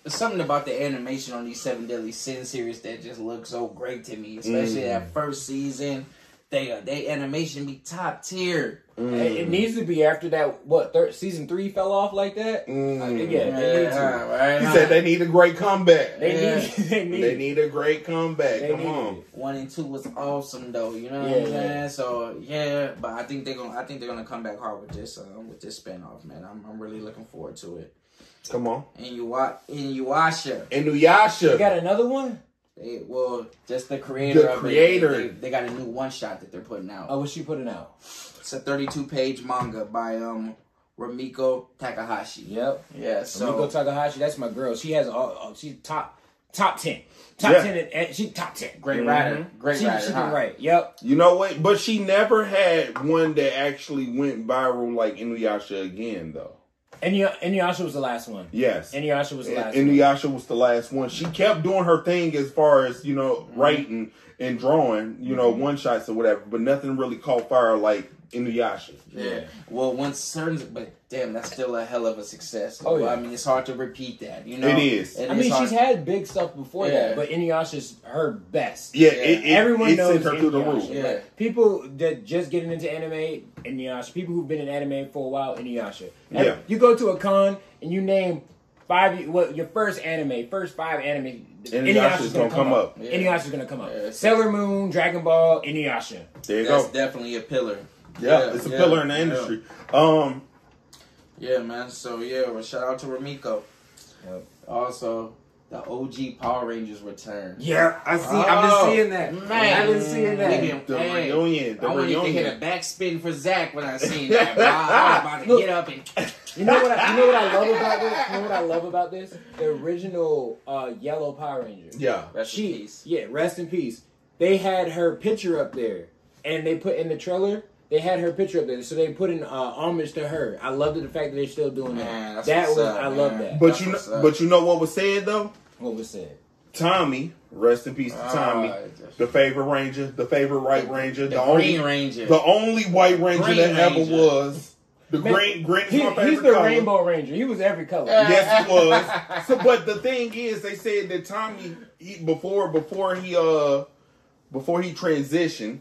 there's something about the animation on these Seven Deadly Sin series that just looks so great to me. Especially that first season, they uh, they animation be top tier. It, it needs to be after that. What third season three fell off like that? Mm. I think, yeah, they need to. right. He said they need a great comeback. They Yeah. need. They need. They need a great comeback. They Come need on. it. One and two was awesome though, you know what Yeah, I'm saying? yeah. So yeah, but I think they're gonna I think they're gonna come back hard with this um, with this spinoff, man. I'm, I'm really looking forward to it. Come on. And you watch in Yuasha, Inuyasha. You got another one? they well just the creator The of creator. it. They, they, they got a new one shot that they're putting out. Oh, what's she putting out? It's a 32 page manga by um Rumiko Takahashi. Yep. Yeah, so Miko Takahashi, that's my girl. She has all. all- She's top top ten. Top Yeah. ten. And she top ten. great writer, Great She, rider. she huh? been right. Yep. You know what? But she never had one that actually went viral like Inuyasha again, though. And Inuyasha was the last one. Yes. Inuyasha was the last one. Inuyasha was the last one. She kept doing her thing as far as, you know, mm-hmm. writing and drawing, you know, mm-hmm. one shots or whatever, but nothing really caught fire like Inuyasha. Yeah. Well, once certain, but damn, that's still a hell of a success. Oh, yeah. I mean, it's hard to repeat that. You know, It is. It I mean, is she's had big stuff before Yeah. that, but Inuyasha's her best. Yeah, Yeah. It, it, Everyone it knows sent her through the Inuyasha. roof. Yeah. Like, people that just getting into anime, Inuyasha. People who've been in anime for a while, Inuyasha. Every- Yeah. You go to a con and you name five. What your first anime, first five anime. Inuyasha's gonna come up. Yeah. Inuyasha's gonna come up. Yeah. Sailor Moon, Dragon Ball, Inuyasha. There you That's go. definitely a pillar. Yeah, it's a yeah, pillar in the yeah. industry. Um, Yeah, man. So yeah, well, shout out to Rumiko. Yep. Also, the OG Power Rangers return. Yeah, I see. I've been seeing that. Man, I've been seeing that. Nigga, the hey, reunion, the I wanted to hit a backspin for Zach when I seen that. bro. I was about to Look. get up and You know what? I, you know what I love about this? You know what I love about this? The original uh, Yellow Power Ranger. yeah. rest in She, peace. yeah, rest in peace. They had her picture up there, and they put in the trailer. They had her picture up there, so they put in uh, homage to her. I loved it, the fact that they're still doing Man, that. that's That what's was up, I man. love that. But That's you know, but you know what was said though? what was said? Tommy, rest in peace to Tommy, Ah, the favorite Ranger, the favorite White Ranger, the, the only, Ranger. the only White Ranger Green that ever was. The Man, green, green is He, my favorite he's the color. Rainbow Ranger. He was every color. Yes, he was. So, but the thing is, they said that Tommy he, before before he uh before he transitioned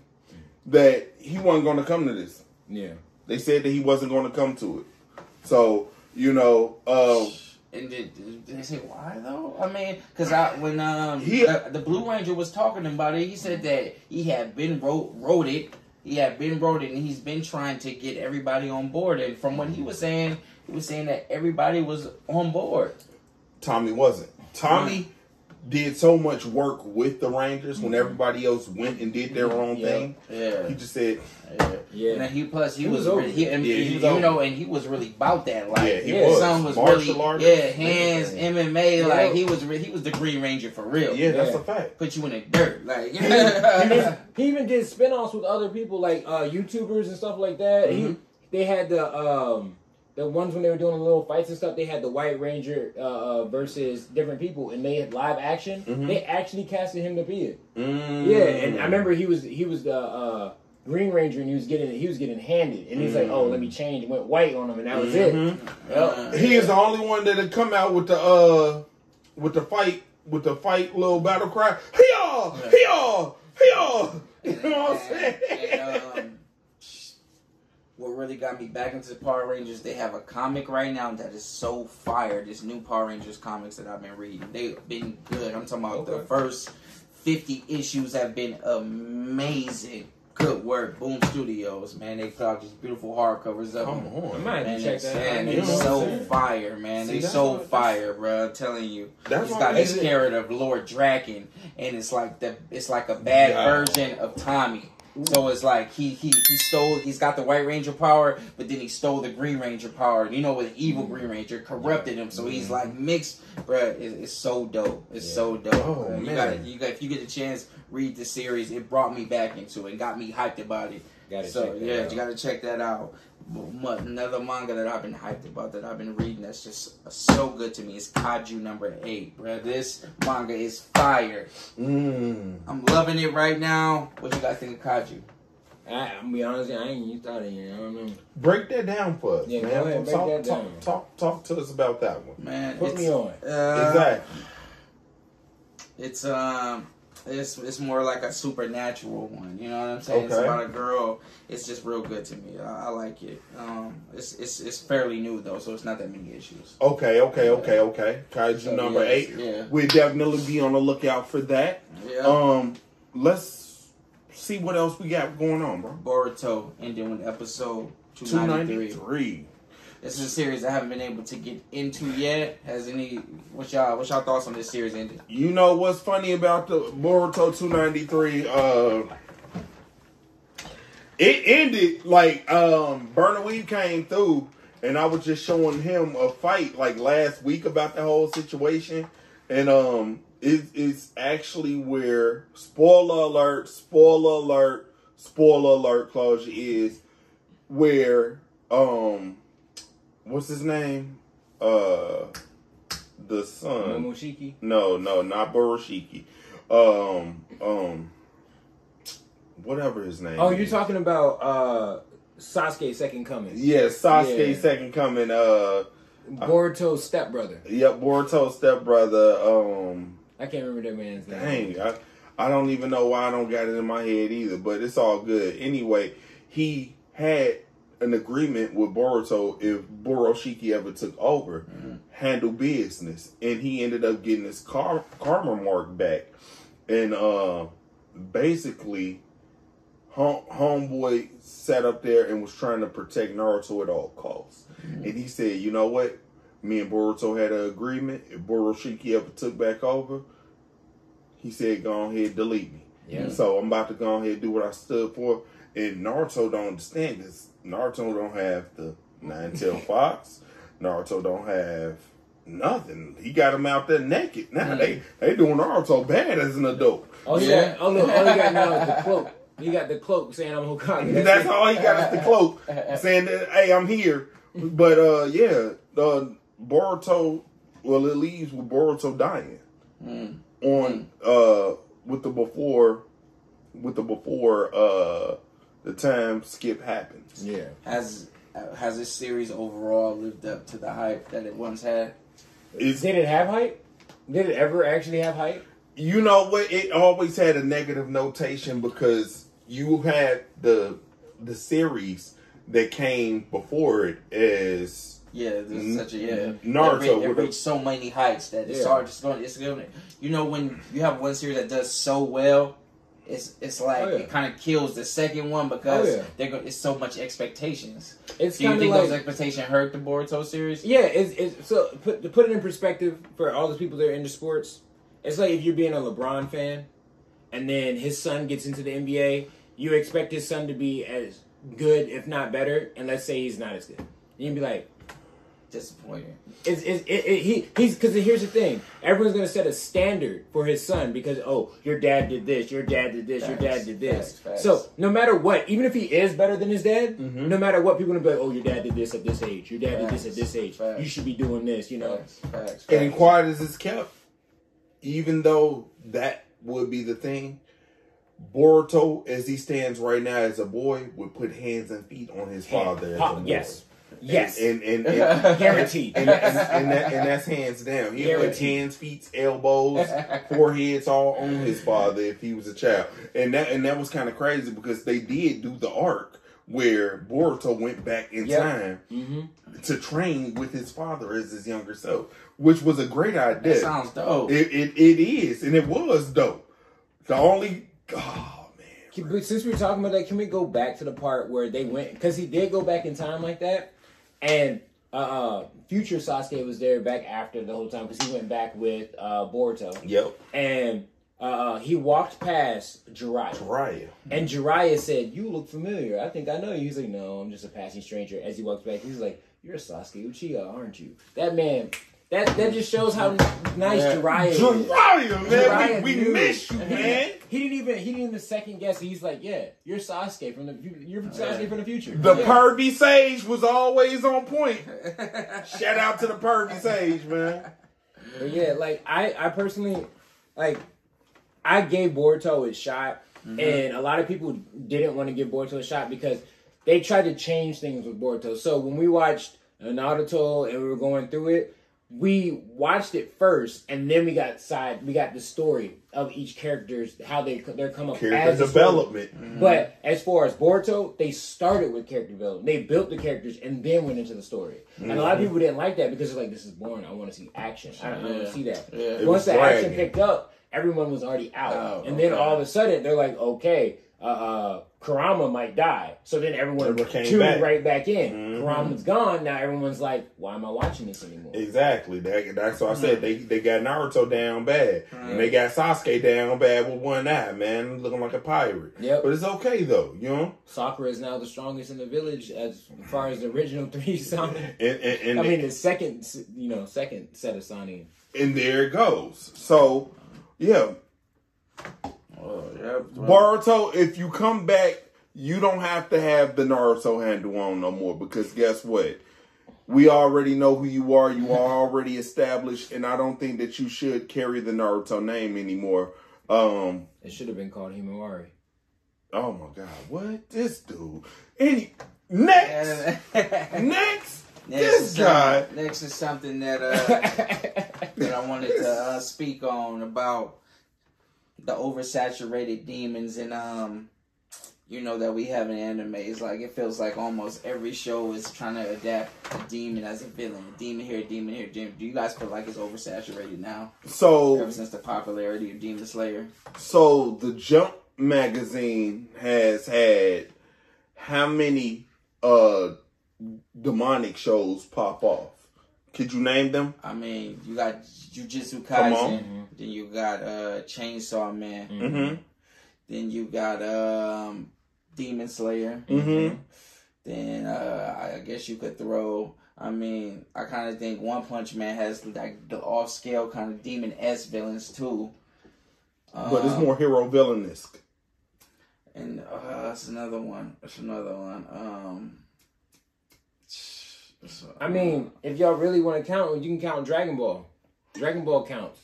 that he wasn't going to come to this. Yeah. They said that he wasn't going to come to it. So you know, uh, And did, did they say why though? I mean, because I when um He- the, the Blue Ranger was talking about it, he said that he had been wrote wrote it. He had been wrote it, and he's been trying to get everybody on board. And from what he was saying, he was saying that everybody was on board. Tommy wasn't. Tommy did so much work with the Rangers when everybody else went and did their own Yeah. thing. Yeah, He just said, yeah. Yeah. And he plus he, He was, was really, over he, and Yeah, he he- was you over know, and he was really about that. Like, Yeah, he his was. son was Martial really artist, yeah, hands, everything. MMA. Yeah. Like he was re- he was the Green Ranger for real. "Yeah, that's Yeah. a fact." put you in the dirt. Like he, did- he even did spin-offs with other people like uh YouTubers and stuff like that. He Mhm. they had the um the ones when they were doing the little fights and stuff, they had the White Ranger uh, uh versus different people and they had live action. Mhm. They actually casted him to be it. Mm. Yeah, and I remember he was he was the uh Green Ranger and he was getting he was getting handed and he's like, Oh, let me change and went white on him and that was it. Yep. He is the only one that had come out with the uh with the fight with the fight little battle cry. Hey-yaw! Hey-yaw! Hey-yaw! You know what I'm saying? And, um, what really got me back into the Power Rangers, they have a comic right now that is so fire. This new Power Rangers comics that I've been reading. They've been good. I'm talking about the first 50 issues have been amazing. Good work. Boom Studios, man. They put out these beautiful hardcovers of Come them. I on. might have Man, check it's, that man, out. You it's know what I'm so fire, man. See, they that's so fire, bro. I'm telling you. That's He's got this character of Lord Drakkon, and it's like the it's like a bad Yeah. version of Tommy. So it's like he he he stole. He's got the White Ranger power, but then he stole the Green Ranger power. You know, with the evil mm-hmm. Green Ranger corrupted him, so he's mm-hmm. like mixed, bruh. It's, it's so dope. It's Yeah. so dope. Oh, bruh. You man. got you got if you get a chance, read the series. It brought me back into it, and got me hyped about it. Gotta so check that yeah, out. you gotta check that out. Mu- Another manga that I've been hyped about that I've been reading that's just so good to me is Kaiju number eight, bro. This manga is fire. Mm. I'm loving it right now. What you guys think of Kaiju? I, I'm be honest, I ain't used to it. here. I don't know. Break that down for us, Yeah, man. go ahead, break talk, that talk, down. talk, talk to us about that one. Man, Put it's, me on. Uh, exactly. It's um, it's it's more like a supernatural one. You know what I'm saying? It's about a girl. It's just real good to me. I, I like it. Um, it's it's it's fairly new though, so it's not that many issues. Okay, okay, okay, okay. Kaiju So, number yeah, eight. yeah. We'll definitely be on the lookout for that. Yeah. Um, let's see what else we got going on, bro. Boruto ending with episode 293. ninety three. This is a series I haven't been able to get into yet. Has any what y'all what y'all thoughts on this series ending? You know what's funny about the Boruto 293? Uh, it ended like um Burn the Weeb came through and I was just showing him a fight like last week about the whole situation, and um, it, it's actually where spoiler alert, spoiler alert, spoiler alert, closure is where um, what's his name? Uh, the son. Momoshiki. No, no, not Boroshiki. Um, um, whatever his name. Oh, is. you're talking about uh Sasuke second coming. Yeah, Sasuke Yeah. second coming. Uh, Boruto's stepbrother. yep, Boruto's stepbrother. Um, I can't remember that man's name. dang, I, I don't even know why I don't got it in my head either. But it's all good. Anyway, he had an agreement with Boruto if Boroshiki ever took over, handle business, and he ended up getting his car, karma mark back, and uh, basically, home, homeboy sat up there and was trying to protect Naruto at all costs, and he said, "You know what? Me and Boruto had an agreement. If Boroshiki ever took back over, he said, go ahead, delete me." Yeah. So I'm about to go ahead and do what I stood for. And Naruto don't understand this. Naruto don't have the nine tail fox. Naruto don't have nothing. He got him out there naked. Now they they doing Naruto bad as an adult. Oh Yeah. yeah. Oh look, all he got now is the cloak. He got the cloak saying I'm Hokage. That's all he got is the cloak saying that hey I'm here. But uh yeah, uh, Boruto well it leaves with Boruto dying on uh with the before with the before uh the time skip happens. Yeah. Has has this series overall lived up to the hype that it once had? It's Did it have hype? Did it ever actually have hype? you know what it always had a negative notation because you had the the series that came before it as Yeah, there's N- such a yeah. Naruto It, re- it with reached so many heights that it's Yeah. hard. It's going. It's going. You know when you have one series that does so well, it's it's oh, like Oh, yeah. it kind of kills the second one because Oh, yeah. they're go, it's so much expectations. It's Do you think like those expectations hurt the Boruto series? yeah. It's, it's so put to put it in perspective for all those people that are into sports. It's like if you're being a LeBron fan, and then his son gets into the NBA, you expect his son to be as good, if not better, and let's say he's not as good. You'd be like, Disappointing. It's, it's, it, it, he he's because here's the thing. Everyone's gonna set a standard for his son because oh your dad did this, your dad did this, your dad did this. facts, facts. So no matter what, even if he is better than his dad, Mm-hmm. no matter what, people are gonna be like, oh your dad did this at this age, your dad did this at this age. facts. You should be doing this, you know. Facts, facts, and facts. quiet as it's kept, even though that would be the thing, Boruto, as he stands right now as a boy, would put hands and feet on his father. As a boy. yes, yes, and and, and, guaranteed. and, and, and, that, and that's hands down. He put hands, feet, elbows, foreheads all on his father if he was a child, and that and that was kind of crazy because they did do the arc where Boruto went back in Yep. time hmm to train with his father as his younger self, which was a great idea. That sounds dope. It, it it is, and it was dope. The only oh man, Can- since we're talking about that, can we go back to the part where they went? Because he did go back in time like that, and uh, uh future Sasuke was there back after the whole time because he went back with uh, Boruto, yep, and uh, he walked past Jiraiya, Raya. and Jiraiya said, "You look familiar. I think I know you." He's like, "No, I'm just a passing stranger." As he walks back, he's like, "You're a Sasuke Uchiha, aren't you?" That man, that that just shows how nice Yeah. Jiraiya is. Jiraiya, man, Jiraiya we, we miss you, man. He didn't even he didn't even second guess. He's like, yeah, you're Sasuke from the you're Sasuke from the future. The yeah. pervy sage was always on point. Shout out to the pervy sage, man. But yeah, like I I personally like I gave Boruto a shot, mm-hmm. and a lot of people didn't want to give Boruto a shot because they tried to change things with Boruto. So when we watched Naruto and we were going through it, we watched it first, and then we got side we got the story of each character's how they they're come up Character as a story. development. But as far as Boruto, they started with character development. They built the characters and then went into the story. And a lot of people didn't like that because they're like, "This is boring. I want to see action. I don't, I want to see that." Yeah. Once was the action picked up, everyone was already out, Oh, and then okay. all of a sudden they're like, "Okay, uh, uh, Kurama might die. So then everyone tuned back. right back in. Mhm. Kurama's gone. Now everyone's like, why am I watching this anymore? Exactly. That, that's what I said. They they got Naruto down bad, Mm. and they got Sasuke down bad with one eye, man, looking like a pirate. Yep. But it's okay though, you know. Sakura is now the strongest in the village as far as the original three Sannin. And and, and, I mean, the second, you know, second set of Sannin. and there it goes. So, yeah, Oh, yeah. Boruto. If you come back, you don't have to have the Naruto handle on no more because guess what? We already know who you are. You are already established, and I don't think that you should carry the Naruto name anymore. Um, It should have been called Himawari. Oh my god, what this dude? Any next, next, Next this guy. next is something that uh, that I wanted to uh, speak on about the oversaturated demons and um you know that we have in anime. It's like it feels like almost every show is trying to adapt a demon as a villain. A demon here, a demon here, demon. Do you guys feel like it's oversaturated now? So, Ever since the popularity of Demon Slayer. so the Jump magazine has had how many uh demonic shows pop off? Could you name them? I mean, you got Jujutsu Kaisen. Then you got uh Chainsaw Man, Mm-hmm. then you got um Demon Slayer. Mm-hmm. Then uh, I guess you could throw. I mean, I kind of think One Punch Man has like the off scale kind of demon s villains too. But it's Um, more hero villainous. And uh, that's another one. That's another one. Um, so- I mean, if y'all really want to count, you can count Dragon Ball. Dragon Ball counts.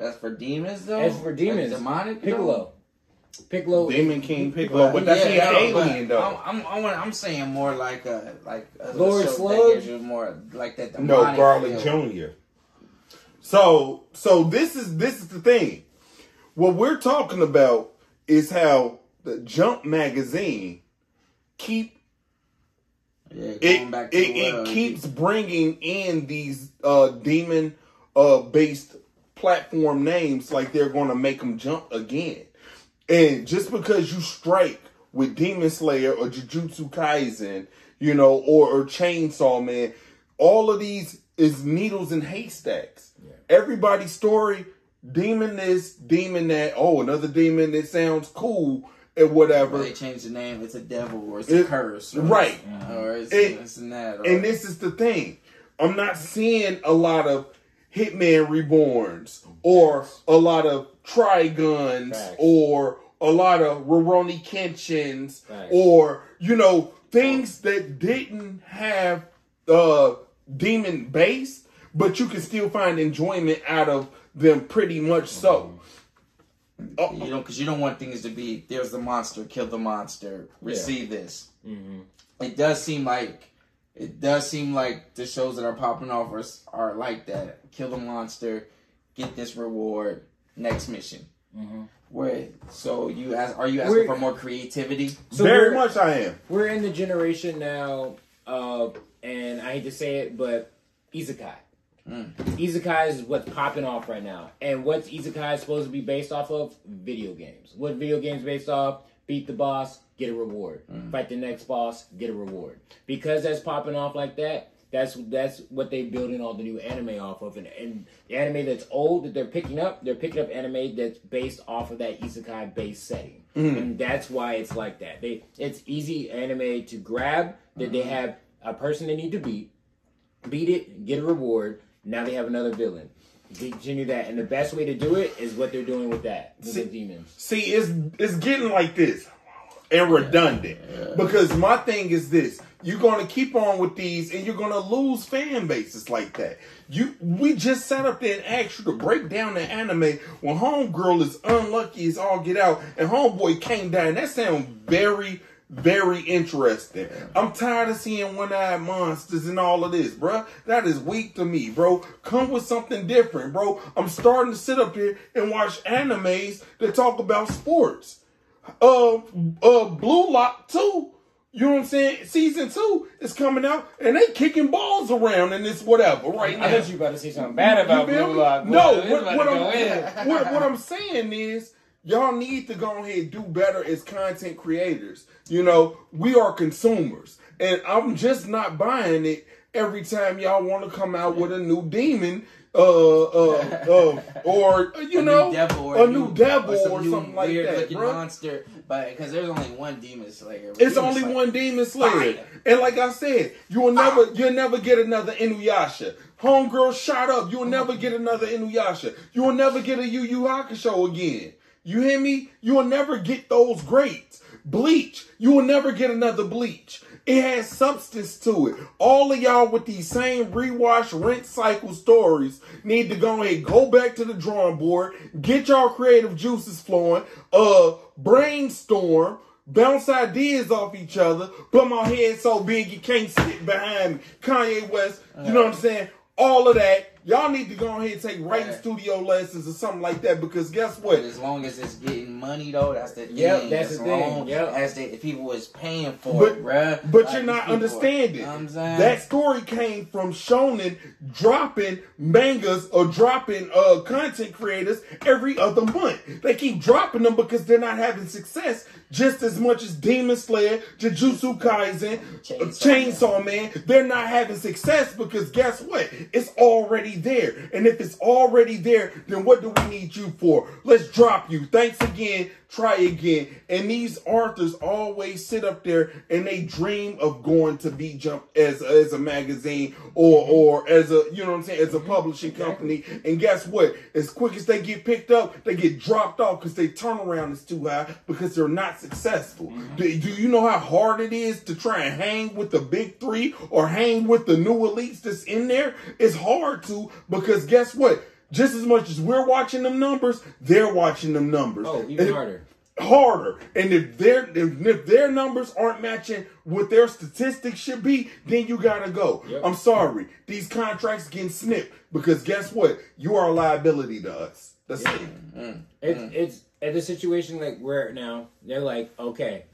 That's for demons though. That's for demons. Like demonic. though? Piccolo. Piccolo. Demon King Piccolo, but Yeah, that's yeah, an but alien though. I'm, I'm, I want, I'm saying more like a like a Lord show that Sludge? more like that. No, demonic Garlic. Jr. So, so this is this is the thing. What we're talking about is how the Jump magazine keep Yeah, it back to it, the it keeps bringing in these uh demon uh based platform names like they're going to make them jump again. And just because you strike with Demon Slayer or Jujutsu Kaisen, you know, or, or Chainsaw Man, all of these is needles and haystacks. Everybody's story, demon this, demon that, oh, another demon that sounds cool and whatever. They change the name. It's a devil or it's It- a curse, or right. It's, or it's It- this and that. Or, And this is the thing. I'm not seeing a lot of Hitman Reborns or a lot of Triguns Facts. or a lot of Rurouni Kenshins Facts. or, you know, things that didn't have uh demon base, but you can still find enjoyment out of them pretty much so. Oh, you know, because you don't want things to be there's the monster, kill the monster, receive this. Mhm. It does seem like it does seem like the shows that are popping off are, are like that. Kill the monster, get this reward, next mission. Mhm. Where so you ask, are you asking We're- for more creativity? So very much I am. We're in the generation now of, and I hate to say it, but isekai. Mm. Isekai is what's popping off right now. And what's isekai supposed to be based off of? Video games. What video games based off? Beat the boss, get a reward. Mm-hmm. Fight the next boss, get a reward. Because that's popping off like that, that's that's what they're building all the new anime off of. And, and the anime that's old that they're picking up, they're picking up anime that's based off of that isekai based setting. Mm-hmm. And that's why it's like that. They it's easy anime to grab that they mm-hmm. have a person they need to beat, beat it, get a reward. Now they have another villain. Continue that, and the best way to do it is what they're doing with that with See- the demons. See, it's it's getting like this and redundant. Because my thing is this. You're gonna keep on with these and you're gonna lose fan bases like that. You we just sat up there and asked you to break down the anime when homegirl is unlucky as all get out and homeboy came down. That sounds very, very interesting. I'm tired of seeing one-eyed monsters and all of this, bruh. That is weak to me, bro. Come with something different, bro. I'm starting to sit up here and watch animes that talk about sports uh uh Blue Lock 2. You know what I'm saying? Season two is coming out and they kicking balls around and it's whatever right now. I thought you about to say something bad about Blue? Lock. No, Boy, what, what I'm, what, what I'm saying is y'all need to go ahead and do better as content creators. You know, we are consumers, and I'm just not buying it every time y'all want to come out with a new demon. Uh, uh, uh, or you a know, new devil or a new devil some or new something like weird that, looking monster. But because there's only one demon slayer. It's Demon only Slayer- one demon slayer. Fire. And like I said, you will never you'll never get another Inuyasha. Homegirl shot up. You'll never get another Inuyasha. You will never get a Yu Yu Hakusho again. You hear me? You will never get those greats. Bleach. You will never get another Bleach. It has substance to it. All of y'all with these same rewash, rent cycle stories need to go ahead, go back to the drawing board, get y'all creative juices flowing, uh, brainstorm, bounce ideas off each other, but my head so big you can't sit behind me. Kanye West, you know what I'm saying? All of that. Y'all need to go ahead and take writing Right. studio lessons or something like that because guess But what? as long as it's getting money though, that's the thing. Yep, that's as the thing, long yep. As the if people is paying for But, it, bruh. but Like, you're not people- understanding. You know what I'm saying? that story came from Shonen dropping mangas or dropping uh content creators every other month. They keep dropping them because they're not having success just as much as Demon Slayer, Jujutsu Kaisen, Chainsaw Chainsaw, Man. They're not having success because guess what? It's already there. And if it's already there, then what do we need you for? Let's drop you. Thanks again. Try again. And these authors always sit up there and they dream of going to be jump as as a magazine or mm-hmm. or as a you know what I'm saying as a mm-hmm. publishing company. And guess what? As quick as they get picked up, they get dropped off because they turnaround is too high because they're not successful. Mm-hmm. Do, do you know how hard it is to try and hang with the big three or hang with the new elites that's in there? It's hard to because guess what? Just as much as we're watching them numbers, they're watching them numbers. Oh, even And- harder. harder. And if their if, if their numbers aren't matching what their statistics should be, then you gotta go. Yep. I'm sorry. These contracts getting snipped because guess what? You are a liability to us. That's it. Mm-hmm. It's it's at the situation like where now they're like, okay,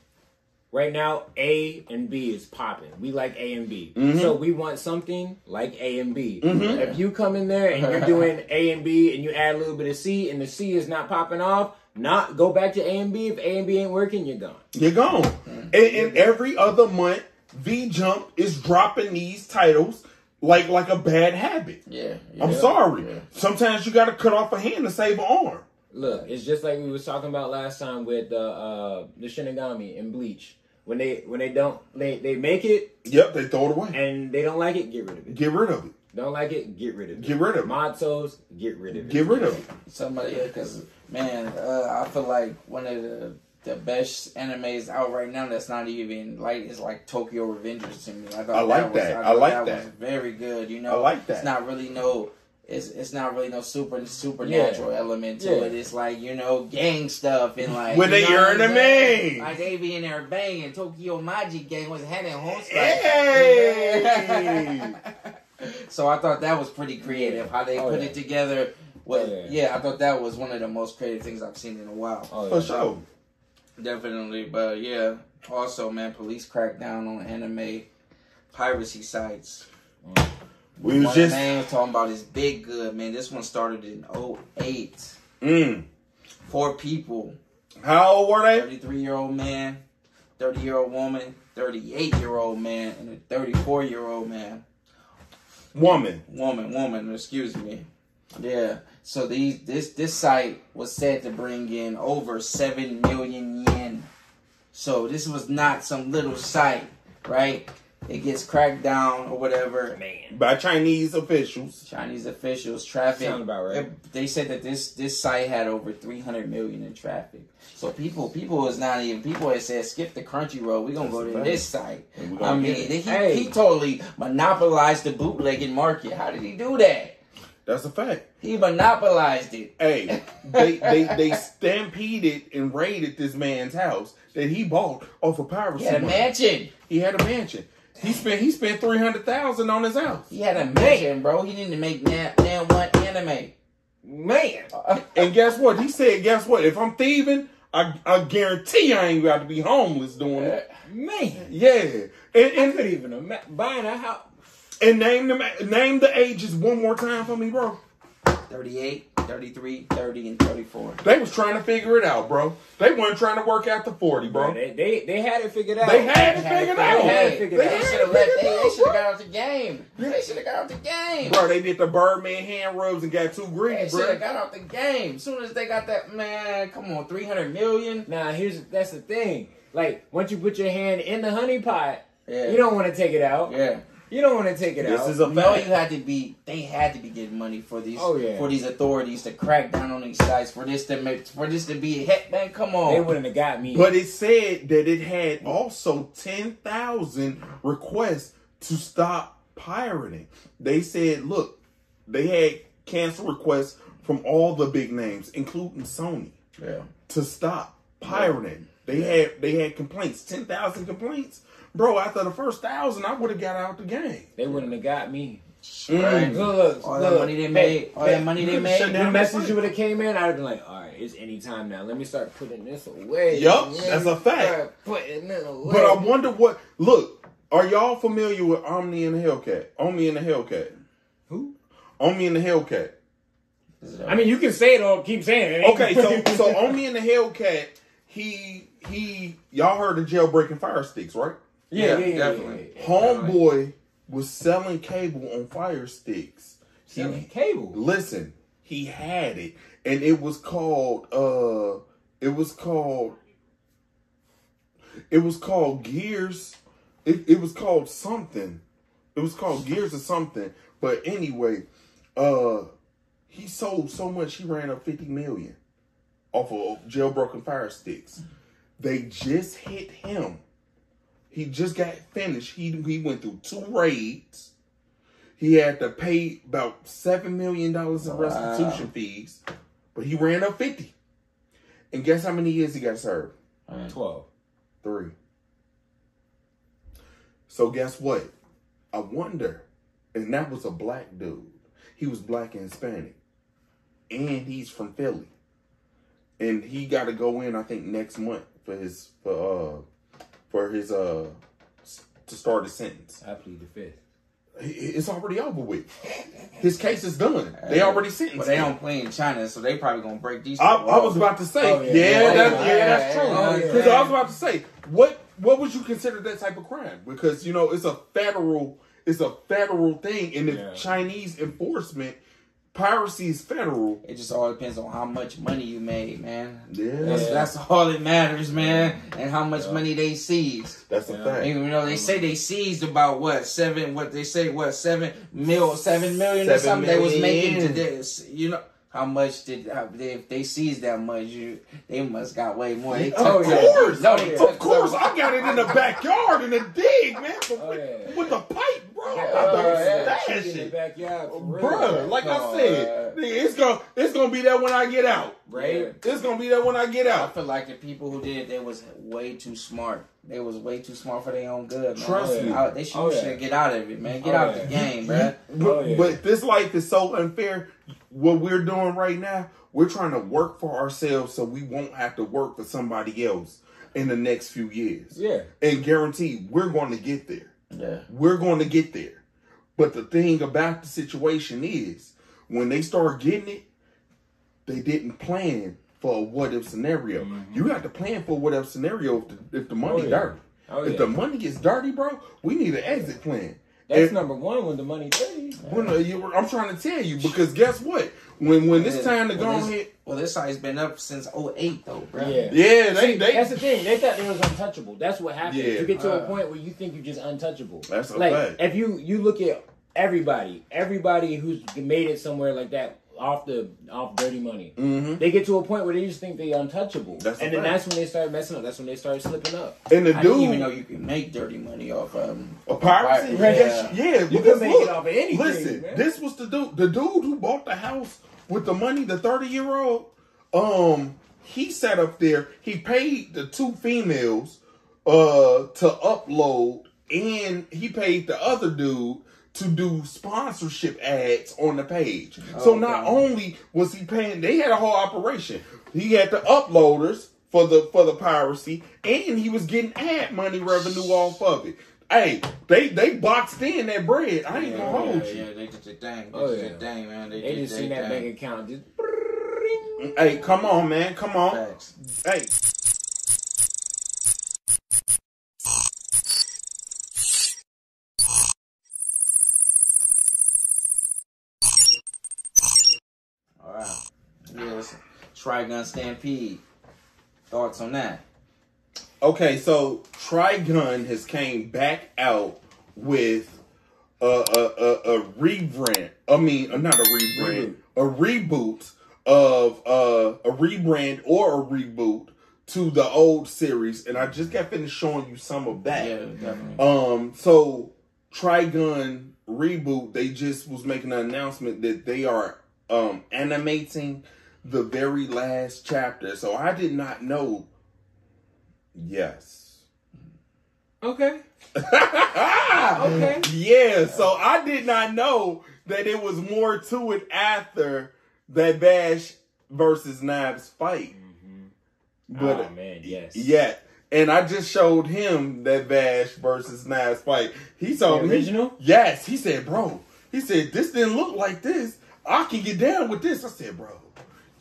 right now A and B is popping. We like A and B, Mm-hmm. so we want something like A and B. If you come in there and you're doing A and B and you add a little bit of C and the C is not popping off, not go back to A and B. If A and B ain't working, you're gone. You're gone. And, and every other month, V Jump is dropping these titles like like a bad habit. Yeah. I'm sorry. yeah. Sometimes you gotta cut off a hand to save an arm. Look, it's just like we was talking about last time with uh, uh, the Shinigami and Bleach. When they when they don't they they make it Yep, they throw it away. and they don't like it, get rid of it. Get rid of it. Don't like it, get rid of it. Get rid of it. Mottos, get rid of it. Get rid of it. Somebody, because man, uh, I feel like one of the the best animes out right now that's not even like is like Tokyo Revengers to me. I, thought I like was, that. I thought like was that. very good. You know, I like that. It's not really no. It's, it's not really no super supernatural element to Yeah. it. It's like you know gang stuff and like When you they know what earn I'm a man. Like they be in there banging. Tokyo Manji Gang was had in home Hey! so I thought that was pretty creative how they Oh, put yeah. it together. With, Oh, yeah. yeah. I thought that was one of the most creative things I've seen in a while. Oh, For yeah. sure. Definitely, but yeah. Also, man, police crack down on anime piracy sites. Mm. We was just man was talking about this big good man. This one started in 08. mm. Four people: How old were they? 33 year old man, 30 year old woman, 38 year old man, and a 34 year old man. Woman. woman, woman, excuse me. Yeah. So these this this site was said to bring in over seven million yen. So this was not some little site, right? It gets cracked down or whatever. Man. By Chinese officials. Chinese officials traffic. Sound about right. it- They said that this this site had over three hundred million in traffic. So people people is not even people had said skip the Crunchyroll. We're gonna go to That's this site. I mean, he. Hey. he totally monopolized the bootlegging market. How did he do that? That's a fact. He monopolized it. Hey, they they they stampeded and raided this man's house that he bought off of piracy. He had a money. mansion. He had a mansion. He spent he spent three hundred thousand on his house. He had a mansion, bro. He didn't make damn, damn one anime. Man. And guess what? He said, guess what? If I'm thieving, I, I guarantee I ain't got to be homeless doing it. Man. Yeah. And, I could even imagine buying a house. and name the name the ages one more time for me, bro. 38, 33, 30, and 34. They was trying to figure it out, bro. They weren't trying to work out the 40, bro. Bro, they, they they had it figured out. They had it had figured it out. had it figured They out. They had should have let. They, out, they should have got out the game. They should have got out the game. Bro, they did the Birdman hand rubs and got too greedy, bro. They should have got out the game. As soon as they got that man, come on, three hundred million. Now here's that's the thing. Like once you put your hand in the honey pot, Yeah. you don't want to take it out. Yeah. You don't want to take it This out. This is a You know you had to be. They had to be getting money for these. Oh, yeah. For these authorities to crack down on these sites for this to make for this to be a hit. Man, come on. they wouldn't have got me. But it said that it had also 10,000 requests to stop pirating. They said, look, they had cancel requests from all the big names, including Sony, yeah. to stop pirating. They had they had complaints, 10,000 complaints. Bro, after the first thousand, I would have got out the game. they wouldn't have got me. Right. Look, look, All look. that money they made. All that money they made. shut The down message would have came in, I'd have been like, all right, it's any time now. Let me start putting this away. Yup, Let that's a fact. Putting it away. But I wonder what. Look, are y'all familiar with Omni and the Hellcat? Omni and the Hellcat. Who? Omni and the Hellcat. I mean, you can say it or keep saying it. Okay, so so Omni and the Hellcat, he he y'all heard of jailbreaking fire sticks, right? Yeah, yeah, Yeah, definitely. yeah. Homeboy was selling cable on fire sticks. He- cable. listen, he had it, and it was called uh, it was called it was called Gears. It, it was called something. It was called Gears or something. But anyway, uh, he sold so much he ran up fifty million off of jailbroken fire sticks. They just hit him. He just got finished. He he went through two raids. He had to pay about seven million dollars in restitution fees, but he ran up fifty. And guess how many years he got served? Twelve. Three. So guess what? I wonder, and that was a black dude. He was black and Hispanic, and he's from Philly, and he got to go in. I think next month for his for uh for his uh to start his sentence. I plead the fifth. It's already over with. His case is done. They already sentenced. But they don't play in China, so they probably gonna break these. I, I was about to say, Oh, yeah, yeah. yeah, Oh, that's, yeah. yeah, that's Yeah, true. yeah, yeah. Because I was about to say, what what would you consider that type of crime? Because you know it's a federal, it's a federal thing, and if Yeah. Chinese enforcement, piracy is federal. It just all depends on how much money you made, man. Yeah, That's, that's all that matters, man. And how much money they seized. that's the Yeah. fact. You know, they say they seized about what seven? What they say? What seven mil? Seven million or Seven something? They was making to this. You know how much did how, they, if they seized that much? You they must got way more. They Of took yeah. course, No, they of course, I got it in the backyard in the dig, man, Oh, with, yeah. with the pipe, bro. I'm Yeah, about to uh, yeah, stash chicken in the it. backyard, for real. Bruh, like I said, nigga, it's gonna it's gonna be there when I get out. right? It's gonna be there when I get out. I feel like the people who did it, they was way too smart. They was way too smart for their own good, man. Trust me. I- they should, Oh, should get out of it, man. Get Oh, out the game, bro. But, Oh, but this life is so unfair. What we're doing right now, we're trying to work for ourselves so we won't have to work for somebody else in the next few years. Yeah. And guarantee we're going to get there. Yeah. We're going to get there. But the thing about the situation is, when they start getting it, they didn't plan for a what if scenario. You got to plan for a what if scenario if the, if the money Mm-hmm. Oh, yeah. dirty. Oh, if yeah. the money is dirty, bro, we need an exit plan. That's And- number one when the money dirty. well, no, you, I'm trying to tell you because guess what? When when it's time to go well, this, ahead, Well, this site's been up since 08, though, bro. Yeah. yeah, they they That's the thing. They thought they was untouchable. That's what happens. Yeah. You get to a Uh, point where you think you're just untouchable. That's a like if you you look at everybody, everybody who's made it somewhere like that off the off dirty money. Mhm. They get to a point where they just think they're untouchable, That's a and then fact. that's when they start messing up. That's when they start slipping up. and the I didn't even dude know you can make dirty money off um a piracy, yeah, yeah. yeah, You can make look, it off of anything. Listen, man. this was the dude, the dude who bought the house with the money, the 30 year old. Um, he sat up there. He paid the two females uh to upload, and he paid the other dude to do sponsorship ads on the page. so Okay. not only was he paying, they had a whole operation. He had the uploaders for the for the piracy, and he was getting ad money revenue off of it. Hey, they they boxed in that bread. I ain't yeah, gonna hold yeah, you. yeah, they did their thing. They Oh, did yeah. their thing, man. They, They did just their seen that thing. bank account just. Hey, come on, man. Come on. Facts. Hey. Trigun Stampede. Thoughts on that? Okay, so Trigun has came back out with a a a, a rebrand. I mean, uh, not a rebrand, a reboot of uh, a rebrand or a reboot to the old series, and I just got finished showing you some of that. Yeah, definitely. Um, so Trigun reboot, they just was making an announcement that they are um animating the very last chapter. So I did not know. Yes. Okay. okay. Yeah, so I did not know that it was more to it after that Vash versus Knives fight. Mm-hmm. But oh man, yes. yeah, and I just showed him that Vash versus Knives fight. He saw The me. original? Yes, he said, "Bro," he said, "This didn't look like this. I can get down with this." I said, "Bro."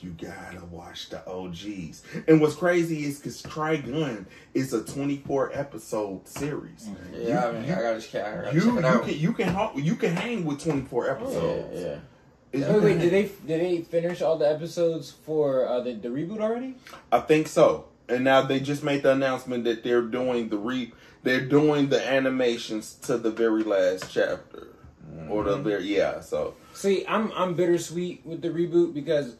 You gotta watch the OGs. And what's crazy is because Trigun is a 24 episode series. Yeah, I, mean, I gotta, check- I gotta You check you it out. can you can you can hang with 24 yeah, episodes. yeah. It's- Wait, wait, did they did they finish all the episodes for uh, the the reboot already? I think so. And now they just made the announcement that they're doing the re they're doing the animations to the very last chapter. Or the very yeah, so See, I'm I'm bittersweet with the reboot because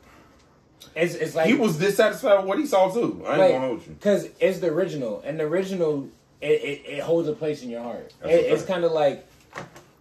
it's it's like he was dissatisfied with what he saw too. I ain't gonna hold you. because it's the original, and the original it, it, it holds a place in your heart. It, it's kind of like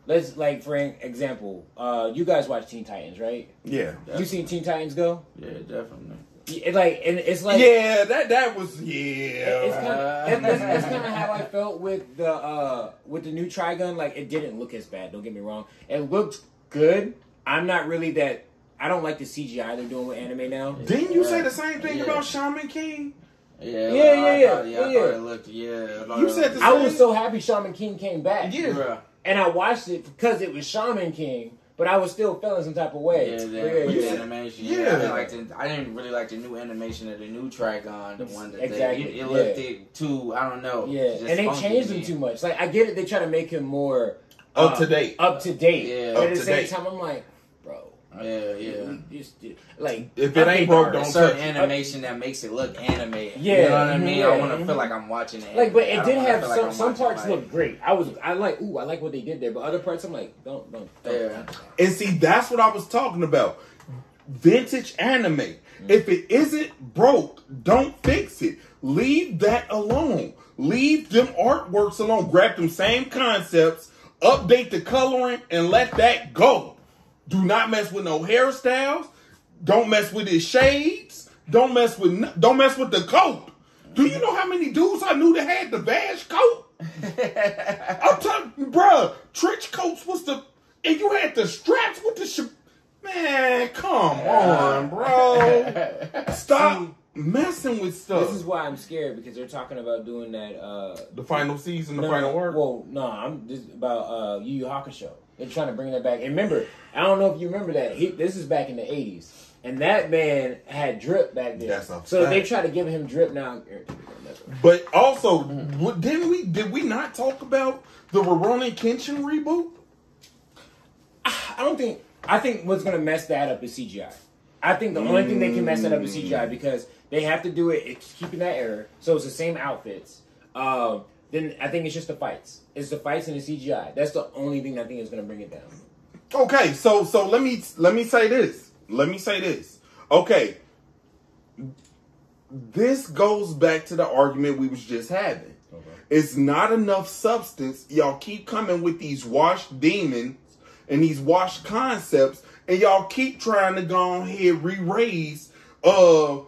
let's like for example, uh, you guys watch Teen Titans, right? Yeah. You seen Teen Titans go? Yeah, definitely. It, like and it's like yeah, that that was It's yeah. kind of it's, it's, it's kind of how I felt with the uh with the new Trigun. Like it didn't look as bad. Don't get me wrong. It looked good. I'm not really that. I don't like the CGI they're doing with anime now. Didn't you say the same thing Yeah. about Shaman King? Yeah, Yeah, well, yeah, I yeah, thought, yeah, I yeah. thought it looked, yeah. I You it said looked- the I was so happy Shaman King came back. Yeah. Bruh. And I watched it because it was Shaman King, but I was still feeling some type of way. Yeah, the, yeah, the yeah. animation. Yeah. Yeah, I, didn't like the, I didn't really like the new animation of the new Trigun, the one that Exactly, they, it, it looked yeah. it too. I don't know. Yeah, just and they changed him too much. Like I get it, they try to make him more Up uh, to date. Up to date. Yeah. But Up at the same date. time, I'm like, bro, Yeah, yeah. you just like If it ain't broke, don't certain touch it. animation that makes it look animated. Yeah, you know what I mean. I want to feel like I'm watching it. Like, but it did have feel like some some parts like- look great. I was I like ooh I like what they did there, but other parts I'm like don't don't. don't. Yeah. And see, that's what I was talking about. Vintage anime. Mm. If it isn't broke, don't fix it. Leave that alone. Leave them artworks alone. Grab them same concepts, update the coloring, and let that go. Do not mess with no hairstyles. Don't mess with his shades. Don't mess with don't mess with the coat. Do you know how many dudes I knew that had the Vash coat? I'm talking, bruh. Trench coats was the, and you had the straps with the. Sh- Man, come on, bro. Stop messing with stuff. This is why I'm scared because they're talking about doing that. uh the final season, the no, final no, work. Well, no, I'm just about uh Yu Yu Hakusho. They're trying to bring that back. And remember, I don't know if you remember that. He, this is back in the '80s, and that man had drip back then. That's a so fact. they try to give him drip now. But also, what, didn't we? Did we not talk about the Rurouni Kenshin reboot? I don't think. I think what's gonna mess that up is CGI. I think the only thing they can mess that up is CGI because they have to do it it's keeping that error, so it's the same outfits. Um, then I think it's just the fights. It's the fights and the CGI. That's the only thing I think is gonna bring it down. Okay, so so let me let me say this. Let me say this. Okay. This goes back to the argument we was just having. It's not enough substance. Y'all keep coming with these washed demons and these washed concepts, and y'all keep trying to go ahead re-raise. Uh, uh,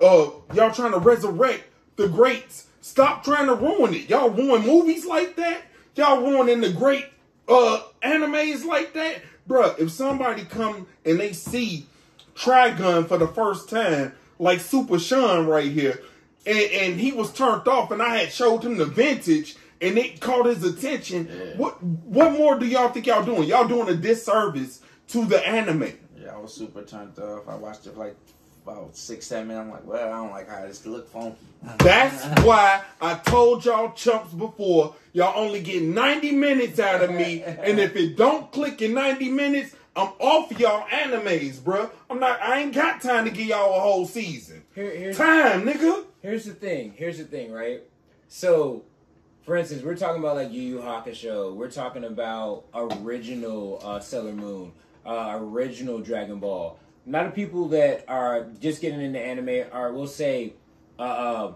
y'all trying to resurrect the greats. Stop trying to ruin it. Y'all ruin movies like that. Y'all ruining the great uh animes like that, bruh. If somebody come and they see Trigun for the first time, like Supa Shaun right here, and, and he was turned off, and I had showed him the vintage, and it caught his attention. What what more do y'all think y'all doing? Y'all doing a disservice to the anime. Yeah, I was super turned off. I watched it like about six, seven minutes. I'm like, well, I don't like how this look phone. That's why I told y'all chumps before, y'all only get 90 minutes out of me, and if it don't click in 90 minutes, I'm off y'all animes, bruh. I'm not. I ain't got time to give y'all a whole season. Here, here's Time, nigga. Here's the thing. Here's the thing, right? So, for instance, we're talking about like Yu Yu Hakusho. We're talking about original uh, Sailor Moon, uh, original Dragon Ball. A lot of people that are just getting into anime are, we'll say, uh, uh,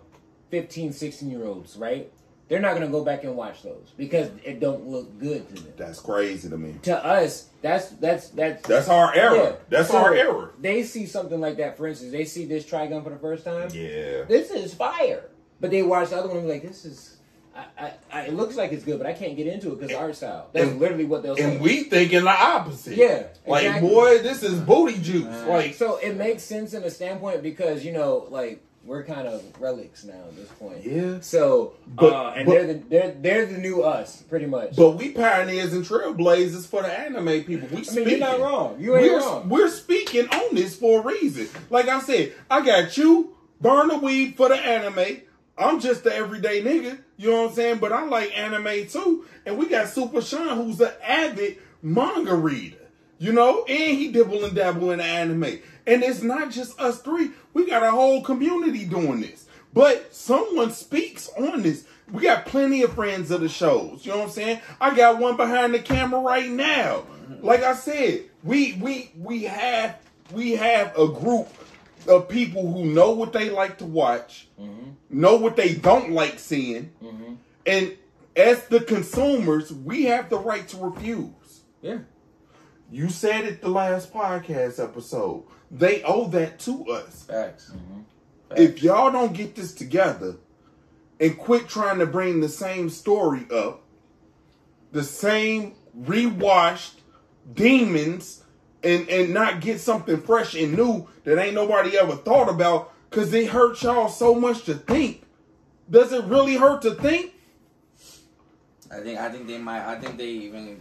15, 16 year olds, right? They're not gonna go back and watch those because it don't look good to them. That's crazy to me. To us, that's that's that's That's our error. Yeah. That's So, our error. They see something like that, for instance, they see this Trigun for the first time Yeah. this is fire. But they watch the other one and be like, this is, I, I, it looks like it's good, but I can't get into it because art style. That's And- literally what they'll say. And we thinking the opposite. Yeah, Like, exactly. boy, this is booty juice. Like, so it makes sense in a standpoint because, you know, like, we're kind of relics now at this point. yeah. So, But- uh, and but- they're the they're they're the new us, pretty much. But we pioneers and trailblazers for the anime people. We I speaking. mean, you're not wrong. You ain't we're, wrong. We're speaking on this for a reason. Like I said, I got you, Burn the Weeb for the anime. I'm just the everyday nigga. You know what I'm saying? But I like anime too. And we got Supa Shaun, who's an avid manga reader. You know, and he dibble and dabble in anime. And it's not just us three. We got a whole community doing this. But someone speaks on this. We got plenty of friends of the shows. You know what I'm saying? I got one behind the camera right now. Like I said, we we we have we have a group of people who know what they like to watch, mm-hmm. know what they don't like seeing, mm-hmm. and as the consumers, we have the right to refuse. yeah. You said it the last podcast episode. They owe that to us. Facts. Mm-hmm. If y'all don't get this together and quit trying to bring the same story up, the same rewashed demons, and and not get something fresh and new that ain't nobody ever thought about, cause it hurts y'all so much to think. Does it really hurt to think? I think I think they might. I think they even.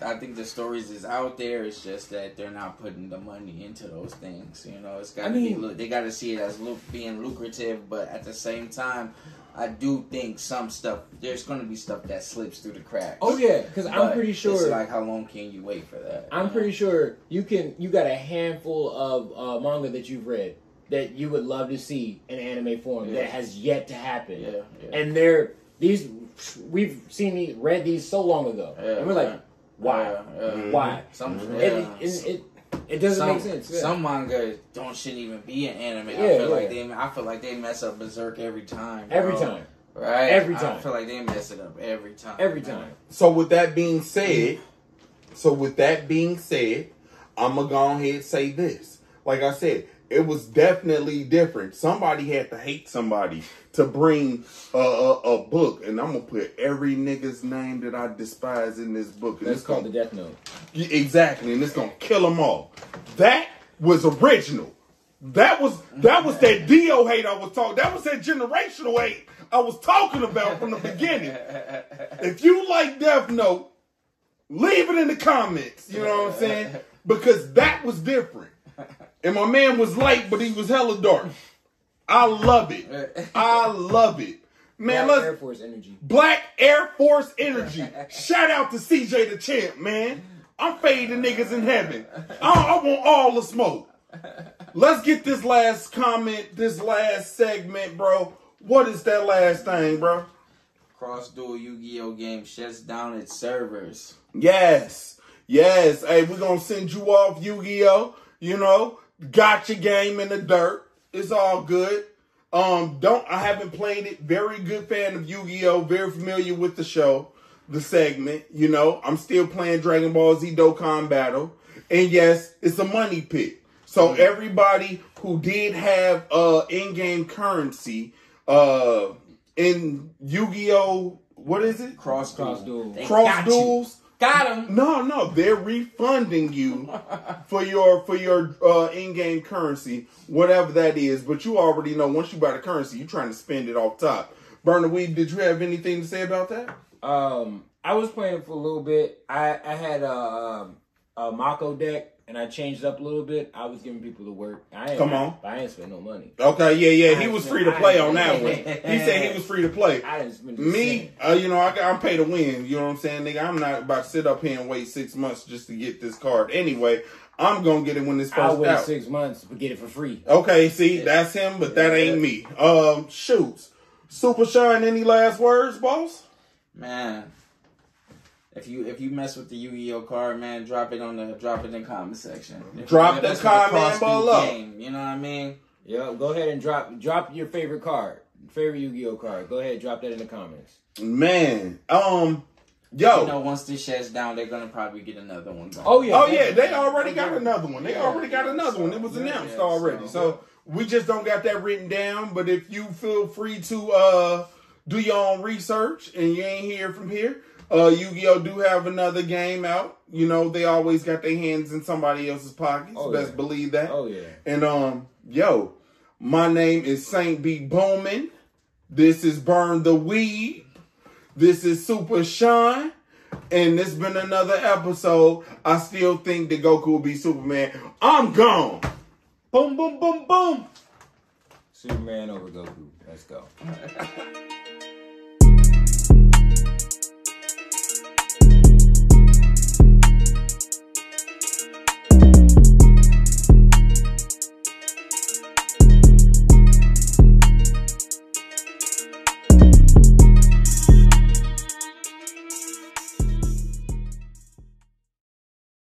I think the stories is out there. It's just that they're not putting the money into those things. You know, it's got to I be. mean- lu- They got to see it as lu- being lucrative, but at the same time, I do think some stuff. There's going to be stuff that slips through the cracks. Oh yeah, because I'm pretty It's sure. like how long can you wait for that? I'm pretty sure you can. You got a handful of uh, manga that you've read that you would love to see in anime form Yeah. that has yet to happen. Yeah, yeah. And they're these. We've seen these, read these so long ago, Yeah, and we're like, why? Why? Some, It, it, it, it doesn't some, make sense. yeah. Some manga don't shouldn't even be an anime. I Yeah, feel yeah. like they. I feel like they mess up Berserk every time. Every time. Right. Every time. I feel like they mess it up every time. Every man. time. So with that being said, so with that being said, I'm gonna go ahead and say this. Like I said, it was definitely different. Somebody had to hate somebody to bring a, a, a book, and I'm gonna put every nigga's name that I despise in this book. And That's it's called the gonna, Death Note. Exactly, and it's gonna kill them all. That was original. That was that was that Dio hate I was talking. That was that generational hate I was talking about from the beginning. If you like Death Note, leave it in the comments. You know what I'm saying? Because that was different. And my man was light, but he was hella dark. I love it. I love it. Man, Black let's Air Force energy. Black Air Force Energy. Shout out to CJ the Champ, man. I'm fading niggas in heaven. I, I want all the smoke. Let's get this last comment, this last segment, bro. What is that last thing, bro? Cross Duel Yu-Gi-Oh game shuts down its servers. Yes. Yes. Hey, we're gonna send you off Yu-Gi-Oh! You know, got your game in the dirt. It's all good. Um, don't I haven't played it. Very good fan of Yu-Gi-Oh! Very familiar with the show, the segment. You know, I'm still playing Dragon Ball Z Dokkan Battle. And yes, it's a money pit. So everybody who did have uh in-game currency uh in Yu-Gi-Oh! What is it? Cross Cross Duel. Cross got duels. Got him. No, no, they're refunding you for your for your uh, in-game currency, whatever that is. But you already know once you buy the currency, you're trying to spend it off top. Burn the Weeb, did you have anything to say about that? Um, I was playing for a little bit. I I had uh, um, a Mako deck and I changed up a little bit, I was giving people the work. I ain't, Come on. I ain't spend no money. Okay, yeah, yeah. He was spent- free to play on that one. He said he was free to play. I didn't spend a Me, uh, you know, I, I'm paid to win. You know what I'm saying, nigga? I'm not about to sit up here and wait six months just to get this card. Anyway, I'm gonna get it when this I'll wait out. six months to get it for free. Okay, see, that's him, but that ain't me. Um, shoots. Supa Shaun, any last words, boss? Man, if you if you mess with the Yu-Gi-Oh card, man, drop it on the drop it in comment section. If Drop you the mess with comment below. game, you know what I mean? Yeah, go ahead and drop drop your favorite card, favorite Yu-Gi-Oh card. Go ahead, drop that in the comments. Man, um, yo. You know, once this shuts down, they're gonna probably get another one. Going. Oh yeah, Oh yeah, they already got another one. They already got another one. It was Yeah, announced yeah, already. so- So we just don't got that written down. But if you feel free to uh do your own research and you ain't hear from here, uh Yu-Gi-Oh do have another game out. You know, they always got their hands in somebody else's pockets. Oh, Best yeah. believe that. Oh yeah. And um, yo, my name is Saint Be Boomin. This is Burn the Weeb. This is Supa Shaun. And this been another episode. I still think that Goku will be Superman. I'm gone. Boom, boom, boom, boom. Superman over Goku. Let's go.